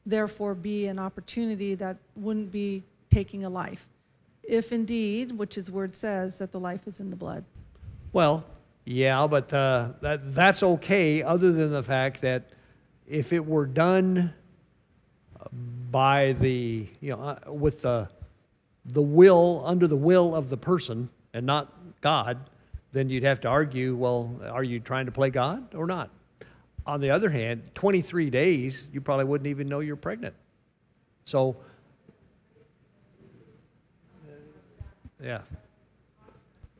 therefore be an opportunity that wouldn't be taking a life. If indeed, which his word says, that the life is in the blood. Well, yeah, but uh, that, that's okay, other than the fact that if it were done by the, you know, uh, with the, the will, under the will of the person and not God, then you'd have to argue, well, are you trying to play God or not? On the other hand, 23 days, you probably wouldn't even know you're pregnant. So, yeah.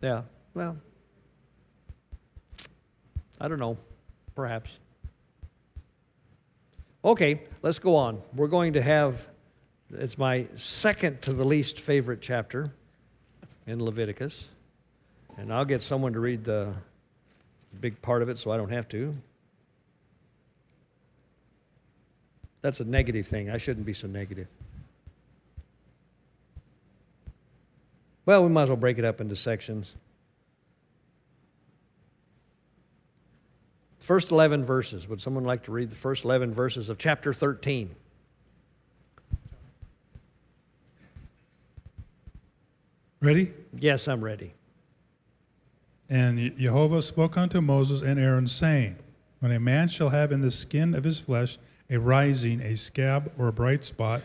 Yeah, well, I don't know, perhaps. Okay, let's go on. We're going to have, it's my second to the least favorite chapter in Leviticus. And I'll get someone to read the big part of it so I don't have to. That's a negative thing. I shouldn't be so negative. Well, we might as well break it up into sections. First 11 verses. Would someone like to read the first 11 verses of chapter 13? Ready? Yes, I'm ready. And Jehovah spoke unto Moses and Aaron, saying, When a man shall have in the skin of his flesh a rising, a scab, or a bright spot,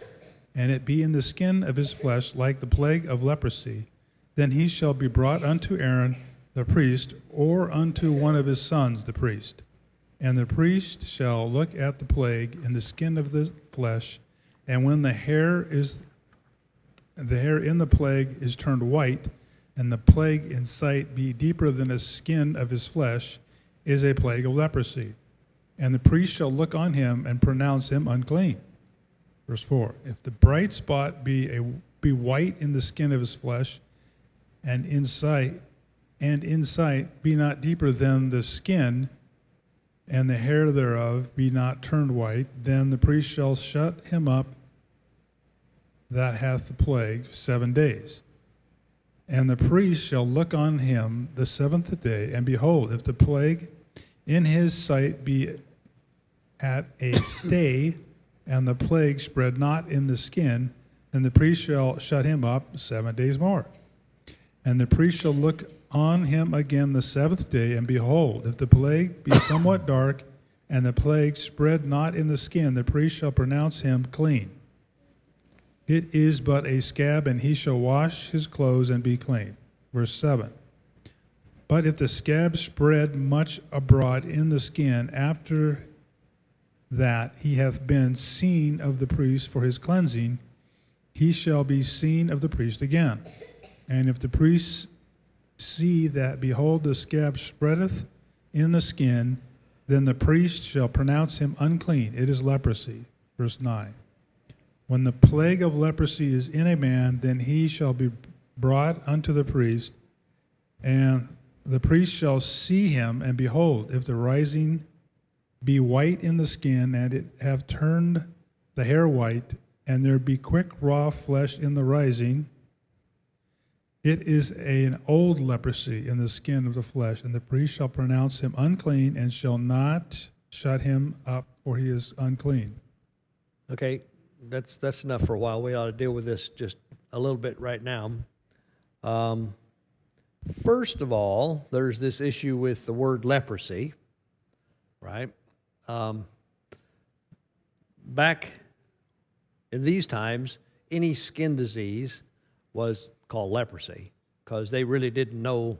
and it be in the skin of his flesh like the plague of leprosy, then he shall be brought unto Aaron the priest, or unto one of his sons the priest. And the priest shall look at the plague in the skin of the flesh, and when the hair is the hair in the plague is turned white, and the plague in sight be deeper than the skin of his flesh, is a plague of leprosy. And the priest shall look on him and pronounce him unclean. Verse 4 If the bright spot be, a, be white in the skin of his flesh, and in sight, and in sight be not deeper than the skin, and the hair thereof be not turned white, then the priest shall shut him up that hath the plague seven days. And the priest shall look on him the seventh day, and behold, if the plague in his sight be at a stay, and the plague spread not in the skin, then the priest shall shut him up seven days more. And the priest shall look on him again the seventh day, and behold, if the plague be somewhat dark, and the plague spread not in the skin, the priest shall pronounce him clean. It is but a scab, and he shall wash his clothes and be clean. Verse 7. But if the scab spread much abroad in the skin, after that he hath been seen of the priest for his cleansing, he shall be seen of the priest again. And if the priest see that, behold, the scab spreadeth in the skin, then the priest shall pronounce him unclean. It is leprosy. Verse 9. When the plague of leprosy is in a man, then he shall be brought unto the priest, and the priest shall see him, and behold, if the rising be white in the skin, and it have turned the hair white, and there be quick raw flesh in the rising, it is an old leprosy in the skin of the flesh, and the priest shall pronounce him unclean, and shall not shut him up, for he is unclean. Okay, that's, that's enough for a while. We ought to deal with this just a little bit right now. Um, first of all, there's this issue with the word leprosy, right? Um, back in these times, any skin disease was called leprosy because they really didn't know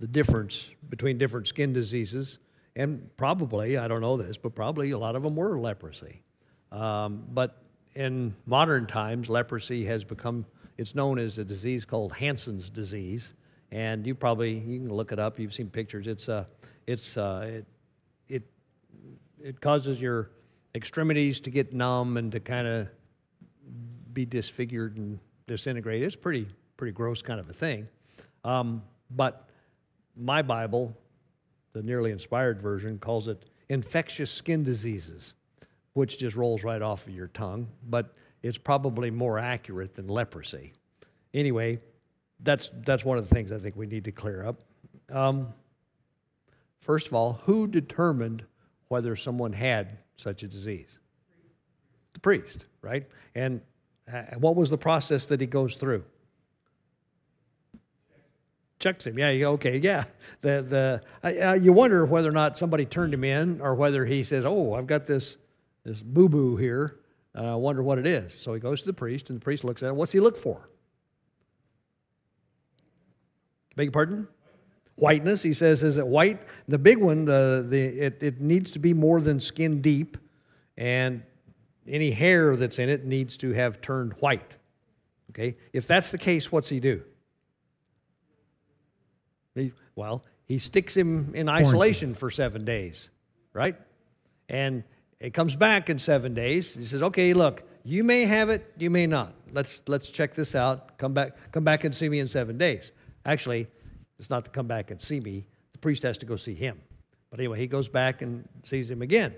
the difference between different skin diseases. And probably, I don't know this, but probably a lot of them were leprosy. Um, but in modern times, leprosy has become, it's known as a disease called Hansen's disease. And you probably, you can look it up, you've seen pictures. It's, uh, it's, uh, it, it causes your extremities to get numb and to kind of be disfigured and disintegrate. It's pretty, pretty gross kind of a thing. Um, but my Bible, the nearly inspired version, calls it infectious skin diseases, which just rolls right off of your tongue, but it's probably more accurate than leprosy. Anyway, that's, that's one of the things I think we need to clear up. Um, first of all, who determined whether someone had such a disease? The priest, right? And uh, what was the process that he goes through? Checks him. Yeah, you okay, yeah. The, the, uh, you wonder whether or not somebody turned him in or whether he says, oh, I've got this, this boo boo here. Uh, I wonder what it is. So he goes to the priest, and the priest looks at it. What's he look for? Beg your pardon? Whiteness. He says, is it white? The big one, the, the, it, it needs to be more than skin deep, and any hair that's in it needs to have turned white. Okay? If that's the case, what's he do? He, well, he sticks him in isolation for seven days, right? And it comes back in seven days. He says, "Okay, look, you may have it, you may not. Let's let's check this out. Come back, come back and see me in seven days." Actually, it's not to come back and see me. The priest has to go see him. But anyway, he goes back and sees him again.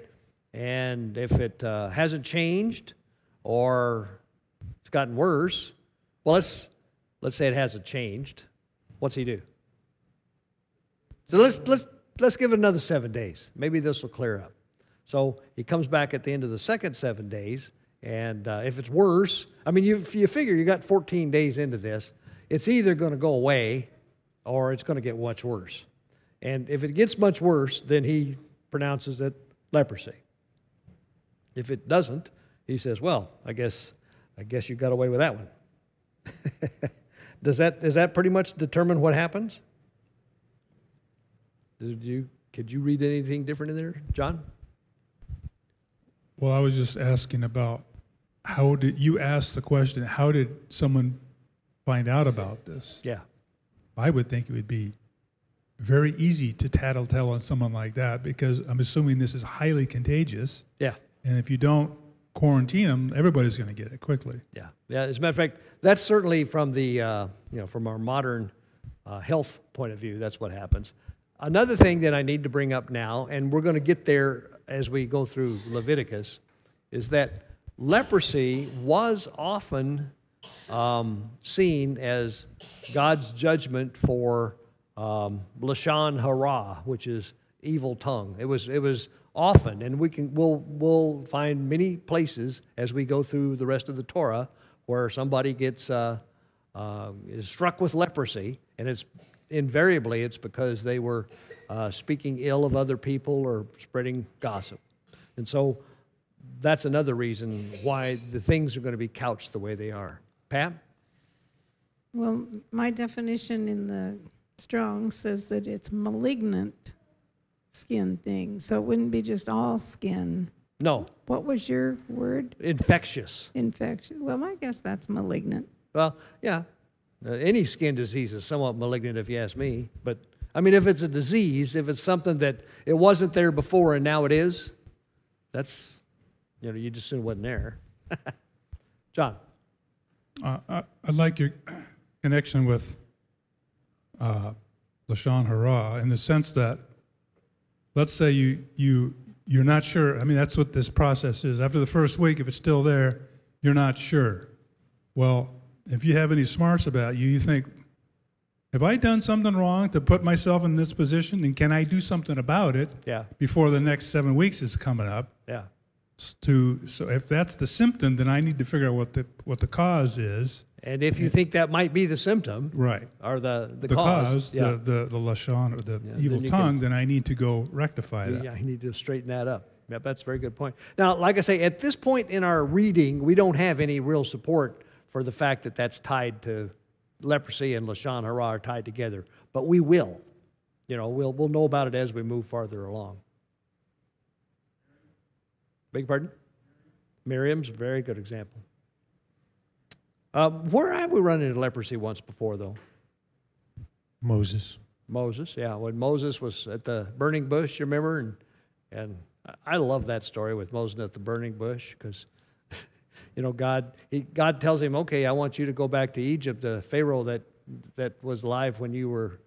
And if it uh, hasn't changed or it's gotten worse, well, let's let's say it hasn't changed. What's he do? So let's let's let's give it another seven days. Maybe this will clear up. So he comes back at the end of the second seven days, and uh, if it's worse, I mean, you you figure you got 14 days into this, it's either going to go away or it's going to get much worse. And if it gets much worse, then he pronounces it leprosy. If it doesn't, he says, "Well, I guess I guess you got away with that one." does that does that pretty much determine what happens? Did you could you read anything different in there, John? Well, I was just asking about how did you ask the question, how did someone find out about this? Yeah. I would think it would be very easy to tattletale on someone like that because I'm assuming this is highly contagious. Yeah. And if you don't quarantine them, everybody's going to get it quickly. Yeah. Yeah. As a matter of fact, that's certainly from the uh, you know from our modern uh, health point of view. That's what happens. Another thing that I need to bring up now, and we're going to get there as we go through Leviticus, is that leprosy was often um, seen as God's judgment for um, Lashon Hara, which is evil tongue. It was, it was often, and we can, we'll, we'll find many places as we go through the rest of the Torah where somebody gets, uh, uh, is struck with leprosy, and it's invariably it's because they were uh, speaking ill of other people or spreading gossip. And so that's another reason why the things are going to be couched the way they are. Pat? Well, my definition in the Strong says that it's malignant skin thing. So it wouldn't be just all skin. No, What was your word? infectious. Infection. Well, I guess that's malignant. Well, yeah, uh, any skin disease is somewhat malignant if you ask me. But I mean, if it's a disease, if it's something that it wasn't there before and now it is, that's, you know, you just assume it wasn't there. John? Uh, I, I like your connection with uh, Lashon Hara in the sense that, let's say you, you, you're not sure. I mean, that's what this process is. After the first week, if it's still there, you're not sure. Well, if you have any smarts about you, you think, have I done something wrong to put myself in this position? And can I do something about it Yeah, before the next seven weeks is coming up? yeah. To, so if that's the symptom, then I need to figure out what the, what the cause is. And if you think that might be the symptom Right. or the, the, the cause, cause, yeah, the, the, the lashon or the Yeah, evil then tongue, can- then I need to go rectify that. yeah, I need to straighten that up. Yep, that's a very good point. Now, like I say, at this point in our reading, we don't have any real support for the fact that that's tied to leprosy and Lashon Hara are tied together, but we will. You know, we'll, we'll know about it as we move farther along. Beg your pardon? Miriam's a very good example. Um, where have we run into leprosy once before, though? Moses. Moses, yeah. When Moses was at the burning bush, you remember? And, and I love that story with Moses at the burning bush because, you know, God, he, God tells him, okay, I want you to go back to Egypt. The Pharaoh that, that was alive when you were,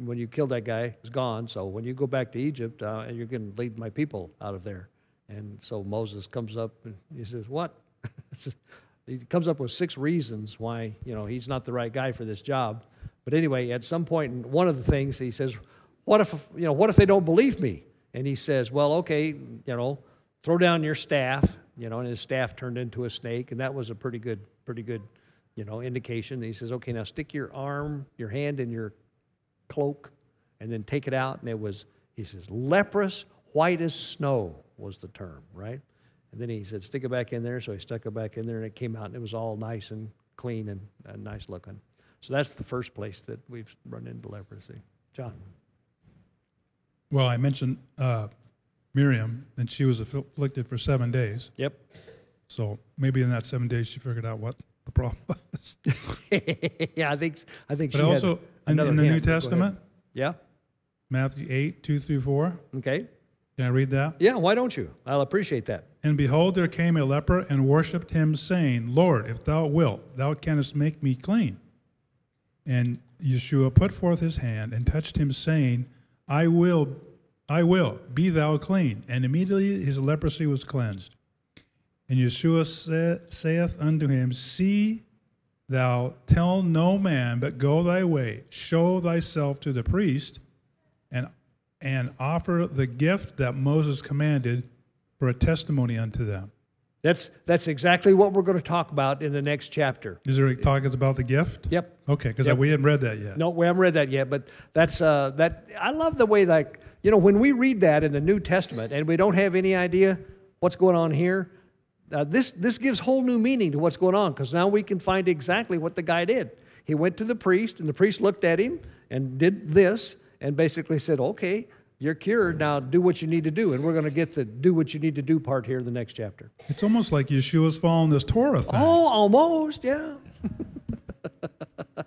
when you killed that guy is gone. So when you go back to Egypt, uh, you're going to lead my people out of there. And so Moses comes up and he says, what? he comes up with six reasons why you know he's not the right guy for this job. But anyway, at some point, one of the things he says, "What if you know? What if they don't believe me?" And he says, "Well, okay, you know, throw down your staff." You know, and his staff turned into a snake, and that was a pretty good, pretty good, you know, indication. And he says, "Okay, now stick your arm, your hand in your cloak, and then take it out." And it was, he says, leprous, white as snow was the term, right? And then he said, stick it back in there. So he stuck it back in there, and it came out, and it was all nice and clean and, and nice looking. So that's the first place that we've run into leprosy. John? Well, I mentioned uh, Miriam, and she was afflicted for seven days. Yep. So maybe in that seven days, she figured out what the problem was. yeah, I think I think But she also in, in the New. Testament, Yeah. Matthew 8, 2 through 4. Okay. Can I read that? Yeah. Why don't you? I'll appreciate that. And behold, there came a leper and worshipped him, saying, Lord, if thou wilt, thou canst make me clean. And Yeshua put forth his hand and touched him, saying, I will, I will, be thou clean. And immediately his leprosy was cleansed. And Yeshua sa- saith unto him, See thou tell no man, but go thy way, show thyself to the priest, and, and offer the gift that Moses commanded for a testimony unto them. That's that's exactly what we're going to talk about in the next chapter. Is there talk about the gift? Yep. Okay, because Yep. we hadn't read that yet. No, we haven't read that yet, but that's uh, that. I love the way like you know when we read that in the New Testament and we don't have any idea what's going on here. Uh, this this gives whole new meaning to what's going on because now we can find exactly what the guy did. He went to the priest and the priest looked at him and did this and basically said, "Okay, you're cured. Now do what you need to do." And we're going to get the "do what you need to do" part here in the next chapter. It's almost like Yeshua's following this Torah thing. Oh, almost, yeah.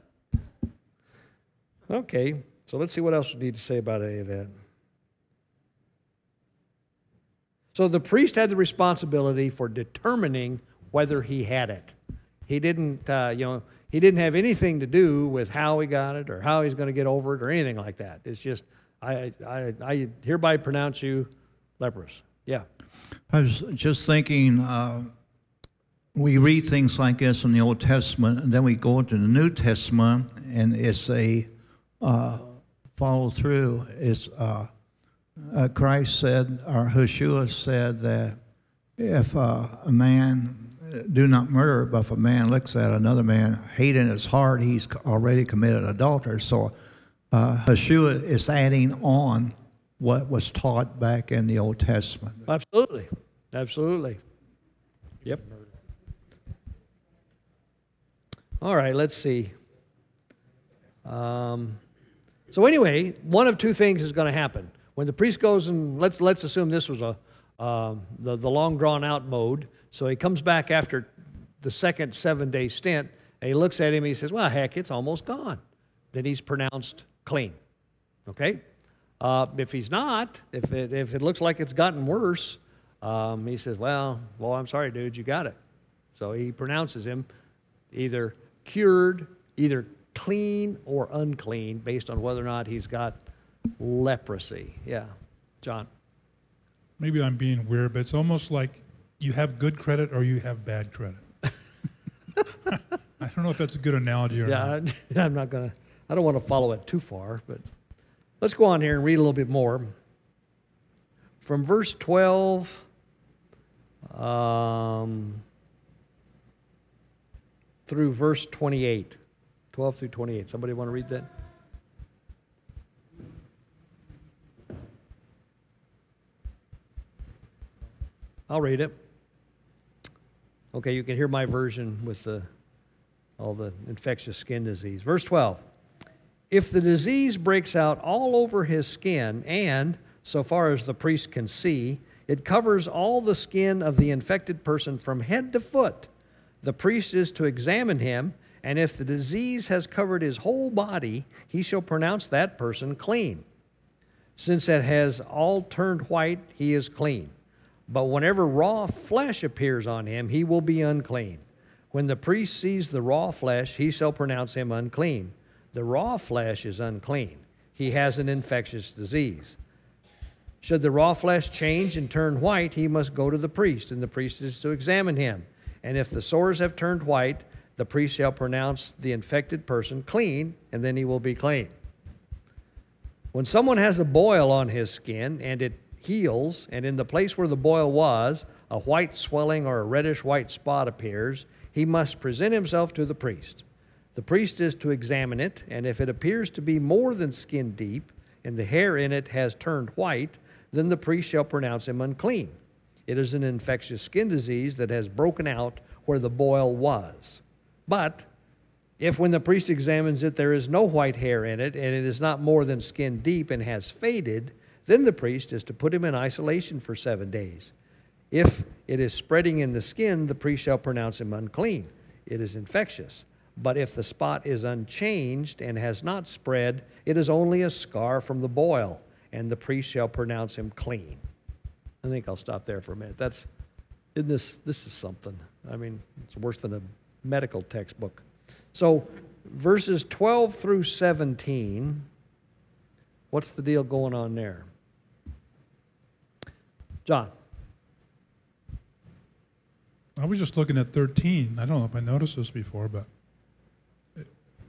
okay, so let's see what else we need to say about any of that. So the priest had the responsibility for determining whether he had it. He didn't, uh, you know, he didn't have anything to do with how he got it or how he's going to get over it or anything like that. It's just, I, I, I hereby pronounce you leprous. Yeah. I was just thinking, uh, we read things like this in the Old Testament, and then we go into the New Testament, and it's a uh, follow through. It's uh, uh, Christ said, or Yeshua said that if uh, a man do not murder, but if a man looks at another man, hate in his heart, he's already committed adultery. So uh, Yeshua is adding on what was taught back in the Old Testament. Absolutely. Absolutely. Yep. All right, let's see. Um, so anyway, one of two things is going to happen. When the priest goes and let's let's assume this was a um, the the long drawn out mode. So he comes back after the second seven day stint, and he looks at him. and he says, "Well, heck, it's almost gone." Then he's pronounced clean. Okay. Uh, if he's not, if it, if it looks like it's gotten worse, um, he says, "Well, well, I'm sorry, dude, you got it." So he pronounces him either cured, either clean or unclean, based on whether or not he's got leprosy. Yeah, John. Maybe I'm being weird, but it's almost like you have good credit or you have bad credit. I don't know if that's a good analogy or Yeah, not. I, I'm not gonna. I don't want to follow it too far, but let's go on here and read a little bit more. From verse 12, um, through verse 28. 12 through 28. Somebody want to read that? I'll read it. Okay, you can hear my version with the, all the infectious skin disease. Verse 12 If the disease breaks out all over his skin, and, so far as the priest can see, it covers all the skin of the infected person from head to foot, the priest is to examine him, and if the disease has covered his whole body, he shall pronounce that person clean. Since it has all turned white, he is clean. But whenever raw flesh appears on him, he will be unclean. When the priest sees the raw flesh, he shall pronounce him unclean. The raw flesh is unclean. He has an infectious disease. Should the raw flesh change and turn white, he must go to the priest, and the priest is to examine him. And if the sores have turned white, the priest shall pronounce the infected person clean, and then he will be clean. When someone has a boil on his skin and it heals, and in the place where the boil was, a white swelling or a reddish white spot appears, he must present himself to the priest. The priest is to examine it, and if it appears to be more than skin deep, and the hair in it has turned white, then the priest shall pronounce him unclean. It is an infectious skin disease that has broken out where the boil was. But if when the priest examines it there is no white hair in it, and it is not more than skin deep and has faded, then the priest is to put him in isolation for seven days. If it is spreading in the skin, the priest shall pronounce him unclean. It is infectious. But if the spot is unchanged and has not spread, it is only a scar from the boil, and the priest shall pronounce him clean. I think I'll stop there for a minute. That's, isn't this, this is something. I mean, it's worse than a medical textbook. So, verses 12 through 17, what's the deal going on there? John. I was just looking at 13. I don't know if I noticed this before, but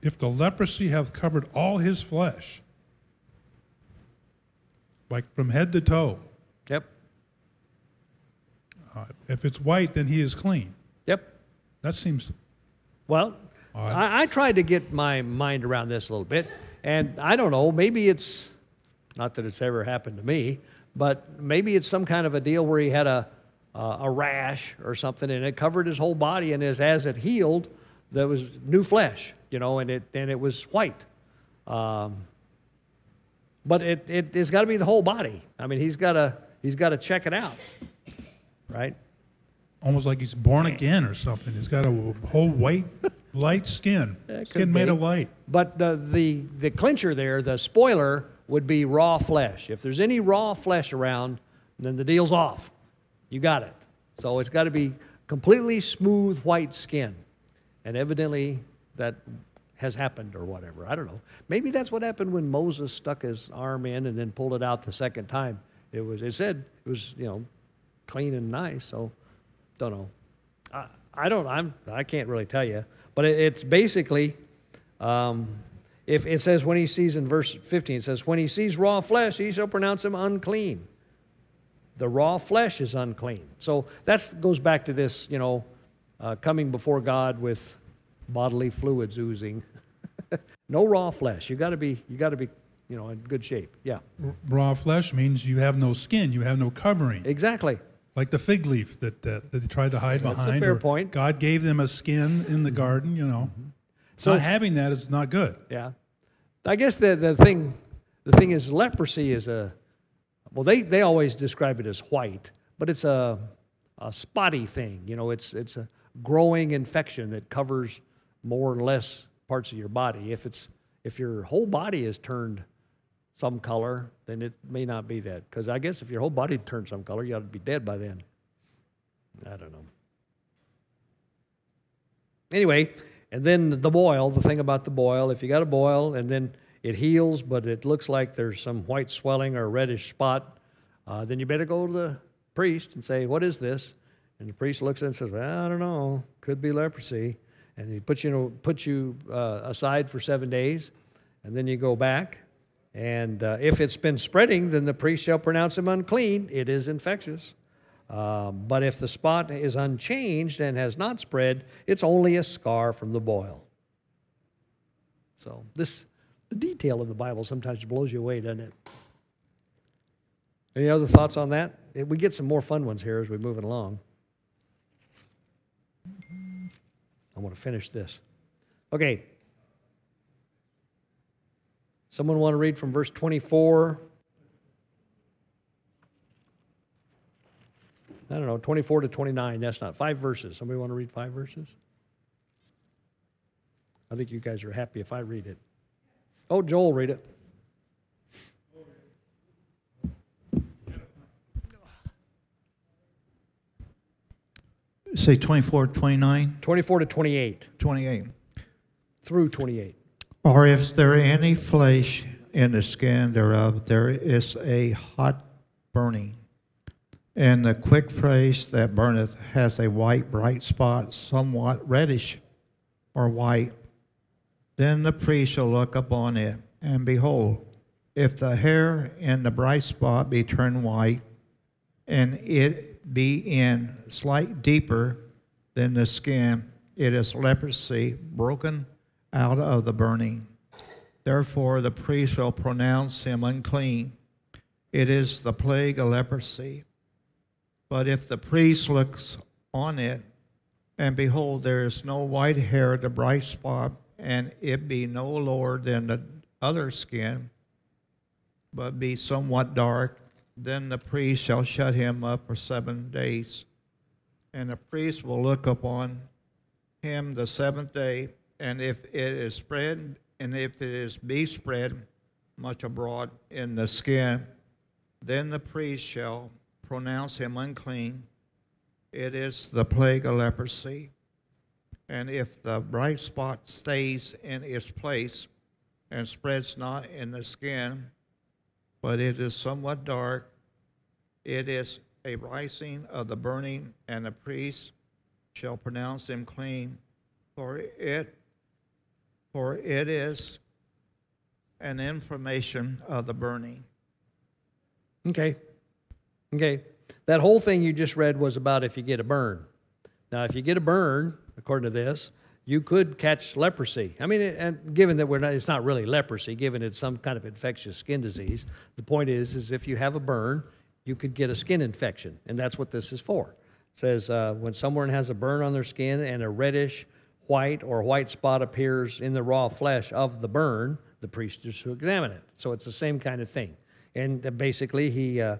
if the leprosy hath covered all his flesh, like from head to toe, Yep. uh, if it's white, then he is clean. Yep. That seems Well, I, I tried to get my mind around this a little bit, and I don't know, maybe it's not that it's ever happened to me, but maybe it's some kind of a deal where he had a, uh, a rash or something and it covered his whole body, and as, as it healed, there was new flesh, you know, and it, and it was white. Um, but it, it, it's got to be the whole body. I mean, he's got to he's got to check it out, right? almost like he's born again or something. He's got a whole white, light skin, skin could made of light. But the, the, the clincher there, the spoiler, would be raw flesh. If there's any raw flesh around, then the deal's off. You got it. So it's got to be completely smooth white skin. And evidently that has happened or whatever. I don't know. Maybe that's what happened when Moses stuck his arm in and then pulled it out the second time. It was it said it was, you know, clean and nice, so don't know. I, I don't I'm I can't really tell you. But it, it's basically um, If it says when he sees in verse 15, it says, when he sees raw flesh, he shall pronounce him unclean. The raw flesh is unclean. So that goes back to this, you know, uh, coming before God with bodily fluids oozing. no raw flesh. You got to be, you got to be, you know, in good shape. Yeah, R- Raw flesh means you have no skin, you have no covering. exactly. Like the fig leaf that, that, that they tried to hide That's a behind. fair point. God gave them a skin in the garden, you know. So- not having that is not good. Yeah. I guess the, the thing the thing is leprosy is a well they, they always describe it as white, but it's a, a spotty thing. You know, it's it's a growing infection that covers more or less parts of your body. If it's if your whole body is turned some color, then it may not be that. Because I guess if your whole body turned some color, you ought to be dead by then. I don't know. Anyway, and then the boil, the thing about the boil, if you got a boil and then it heals, but it looks like there's some white swelling or reddish spot, uh, then you better go to the priest and say, What is this? And the priest looks at it and says, Well, I don't know. Could be leprosy. And he puts you, puts you uh, aside for seven days, and then you go back. And uh, if it's been spreading, then the priest shall pronounce him unclean. It is infectious. Um, but if the spot is unchanged and has not spread, it's only a scar from the boil. So this, the detail of the Bible sometimes blows you away, doesn't it? Any other thoughts on that? Eh, We get some more fun ones here as we're moving along. I want to finish this. Okay. Someone want to read from verse 24? I don't know, 24 to 29. That's not five verses. Somebody want to read five verses? I think you guys are happy if I read it. Oh, Joel, read it. Say 24, 29, 24 to 28, 28. through 28. Or if there any flesh in the skin thereof, there is a hot burning. And the quick place that burneth has a white bright spot, somewhat reddish or white. Then the priest shall look upon it, and behold, if the hair in the bright spot be turned white, and it be in slight deeper than the skin, it is leprosy broken out of the burning. Therefore, the priest shall pronounce him unclean. It is the plague of leprosy. But if the priest looks on it, and behold, there is no white hair, the bright spot, and it be no lower than the other skin, but be somewhat dark, then the priest shall shut him up for seven days. And the priest will look upon him the seventh day, and if it is spread, and if it is be spread much abroad in the skin, then the priest shall pronounce him unclean. It is the plague of leprosy. And if the bright spot stays in its place and spreads not in the skin, but it is somewhat dark, it is a rising of the burning, and the priest shall pronounce him clean, for it for it is an inflammation of the burning. Okay. Okay. That whole thing you just read was about if you get a burn. Now, if you get a burn, according to this, you could catch leprosy. I mean, and given that we're not, it's not really leprosy, given it's some kind of infectious skin disease. The point is, is if you have a burn, you could get a skin infection, and that's what this is for. It says uh, when someone has a burn on their skin and a reddish, white or white spot appears in the raw flesh of the burn, the priest is to examine it. So it's the same kind of thing. And uh, basically, he, uh,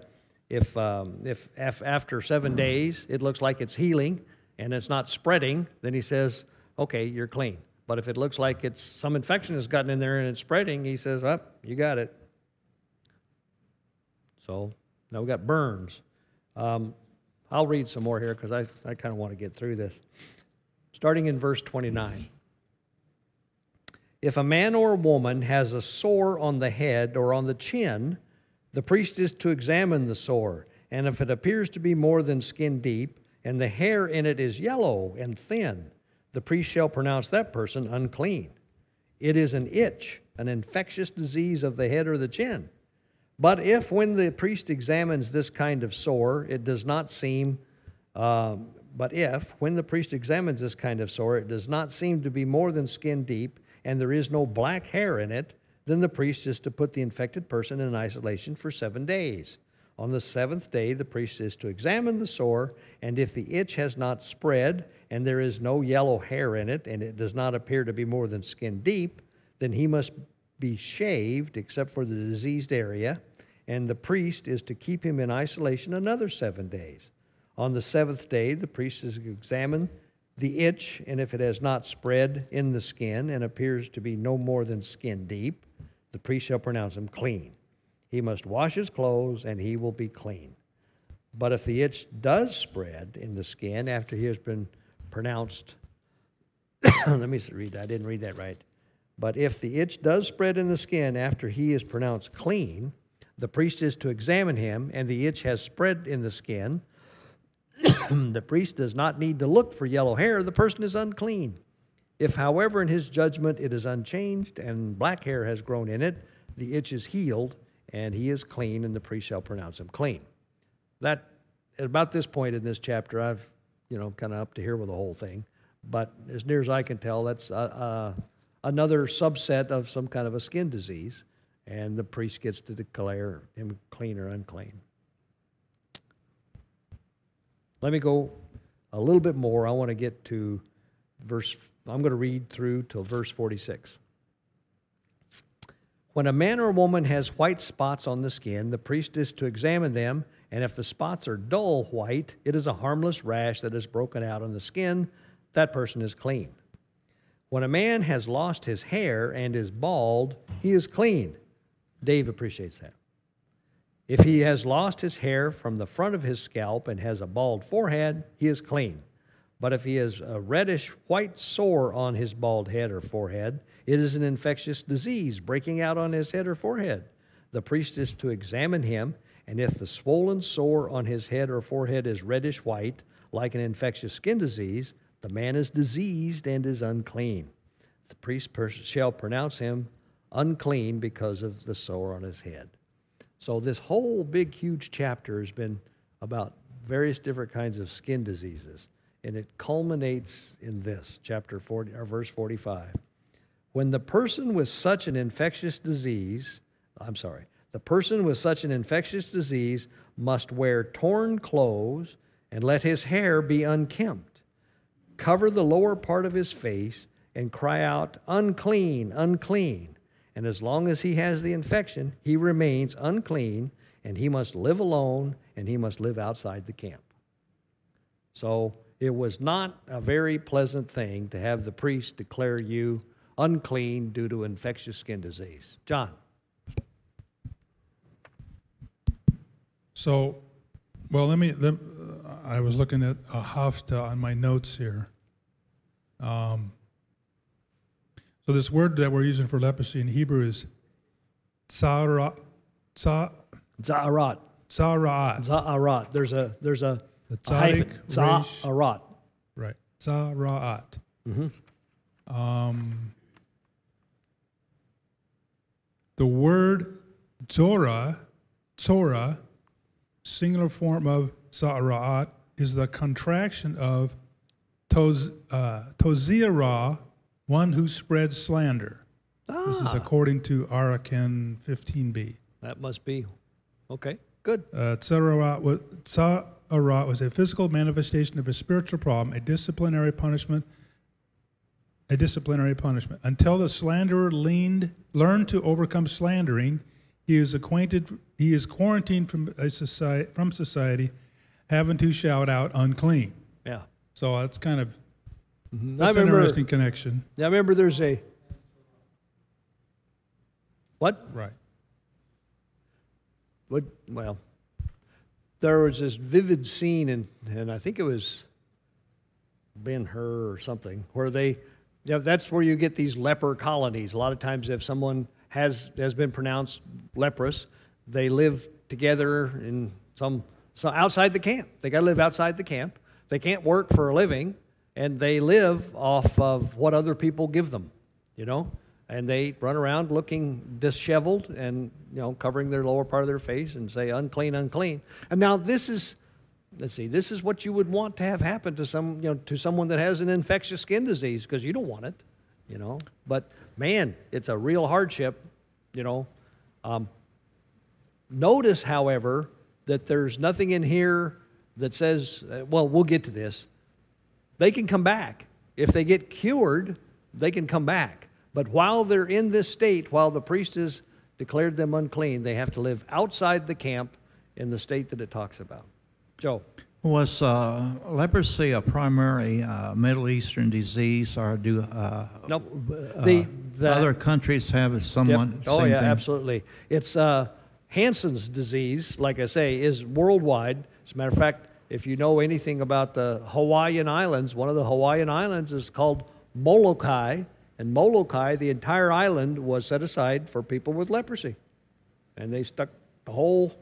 if, um, if af- after seven days it looks like it's healing and it's not spreading, then he says, okay, you're clean. But if it looks like it's some infection has gotten in there and it's spreading, he says, oh, you got it. So now we got burns. Um, I'll read some more here because I, I kind of want to get through this. Starting in verse 29. If a man or a woman has a sore on the head or on the chin, the priest is to examine the sore. And if it appears to be more than skin deep, and the hair in it is yellow and thin, the priest shall pronounce that person unclean. It is an itch an infectious disease of the head or the chin. But if, when the priest examines this kind of sore, it does not seem, um, but if, when the priest examines this kind of sore, it does not seem to be more than skin deep, and there is no black hair in it, then the priest is to put the infected person in isolation for seven days. On the seventh day, the priest is to examine the sore, and if the itch has not spread, and there is no yellow hair in it, and it does not appear to be more than skin deep, then he must be shaved except for the diseased area, and the priest is to keep him in isolation another seven days. On the seventh day, the priest is to examine the itch, and if it has not spread in the skin and appears to be no more than skin deep, the priest shall pronounce him clean. He must wash his clothes, and he will be clean. But if the itch does spread in the skin after he has been pronounced, let me read that. I didn't read that right. But if the itch does spread in the skin after he is pronounced clean, the priest is to examine him, and the itch has spread in the skin. the priest does not need to look for yellow hair. The person is unclean. If, however, in his judgment it is unchanged and black hair has grown in it, the itch is healed and he is clean, and the priest shall pronounce him clean. That at about this point in this chapter, I've you know kind of up to here with the whole thing, but as near as I can tell, that's uh, uh, another subset of some kind of a skin disease, and the priest gets to declare him clean or unclean. Let me go a little bit more. I want to get to verse I'm going to read through till verse 46. When a man or woman has white spots on the skin, the priest is to examine them, and if the spots are dull white, it is a harmless rash that has broken out on the skin. That person is clean. When a man has lost his hair and is bald, he is clean. Dave appreciates that. If he has lost his hair from the front of his scalp and has a bald forehead, he is clean. But if he has a reddish white sore on his bald head or forehead, it is an infectious disease breaking out on his head or forehead. The priest is to examine him, and if the swollen sore on his head or forehead is reddish white, like an infectious skin disease, the man is diseased and is unclean. The priest shall pronounce him unclean because of the sore on his head. So, this whole big, huge chapter has been about various different kinds of skin diseases and it culminates in this chapter 40 or verse 45 when the person with such an infectious disease i'm sorry the person with such an infectious disease must wear torn clothes and let his hair be unkempt cover the lower part of his face and cry out unclean unclean. And as long as he has the infection he remains unclean and he must live alone and he must live outside the camp. So it was not a very pleasant thing to have the priest declare you unclean due to infectious skin disease. John. So, well, let me. Let, I was looking at a hafta on my notes here. Um, so this word that we're using for leprosy in Hebrew is tsara, tsa, za'arat. Za'arat. Za'arat. There's a there's a The tzadik, resh, right. Za'arat. Mm-hmm. Um, the word Torah, Torah, singular form of Za'arat, is the contraction of toz, uh, Tozirah, one who spreads slander. This is Ah, according to Arakhin 15b. that must be okay. Good. Uh, Tzarat was, Tzarat was a physical manifestation of a spiritual problem, a disciplinary punishment, a disciplinary punishment. Until the slanderer leaned, learned to overcome slandering, he is acquainted, he is quarantined from a society, from society, having to shout out unclean. Yeah. So that's kind of Mhm. that's I an interesting connection, I remember there's a what? right? What? Well, there was this vivid scene, and and I think it was Ben Hur or something, where they, you know, that's where you get these leper colonies. A lot of times, if someone has has been pronounced leprous, they live together in some so outside the camp. They got to live outside the camp. They can't work for a living, and they live off of what other people give them. You know, and they run around looking disheveled and you know covering their lower part of their face and say unclean, unclean. And now this is, let's see, this is what you would want to have happen to some you know to someone that has an infectious skin disease because you don't want it, you know. But man, it's a real hardship, you know. Um, notice, however, that there's nothing in here that says, uh, well, we'll get to this. They can come back. If they get cured, they can come back. But while they're in this state, while the priest has declared them unclean, they have to live outside the camp in the state that it talks about. Joe. Was uh, leprosy a primary uh, Middle Eastern disease, or do uh, Nope. uh, The- the- other countries have Yep. someone? Oh, yeah, thing? absolutely. It's uh, Hansen's disease, like I say, is worldwide. As a matter of fact, if you know anything about the Hawaiian Islands, one of the Hawaiian Islands is called Molokai. And Molokai, the entire island, was set aside for people with leprosy. And they stuck the whole,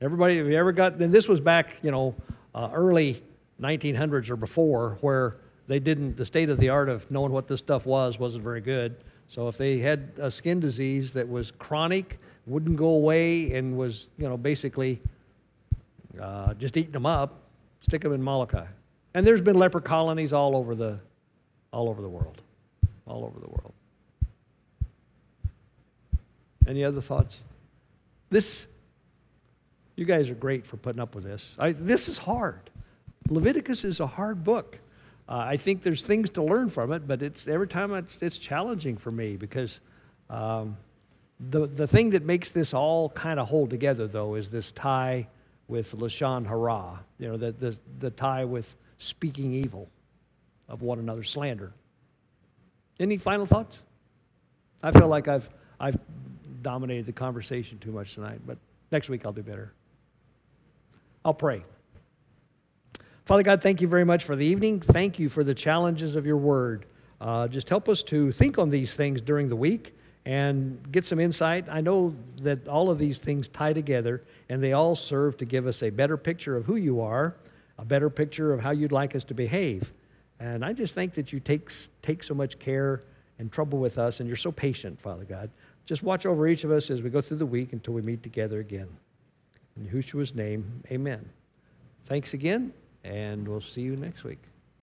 everybody, have you ever got, then this was back, you know, uh, early 1900s or before, where they didn't, the state of the art of knowing what this stuff was wasn't very good. So if they had a skin disease that was chronic, wouldn't go away, and was, you know, basically uh, just eating them up, stick them in Molokai. And there's been leper colonies all over the, all over the world, all over the world. Any other thoughts? This, you guys are great for putting up with this. I, this is hard. Leviticus is a hard book. Uh, I think there's things to learn from it, but it's every time it's, it's challenging for me because um, the, the thing that makes this all kind of hold together, though, is this tie with Lashon Hara, you know, the, the, the tie with speaking evil of one another, slander. Any final thoughts? I feel like I've, I've dominated the conversation too much tonight, but next week I'll do better. I'll pray. Father God, thank you very much for the evening. Thank you for the challenges of your word. Uh, just help us to think on these things during the week and get some insight. I know that all of these things tie together and they all serve to give us a better picture of who you are, a better picture of how you'd like us to behave. And I just think that you take, take so much care and trouble with us, and you're so patient, Father God. Just watch over each of us as we go through the week until we meet together again. In Yahushua's name, amen. Thanks again, and we'll see you next week.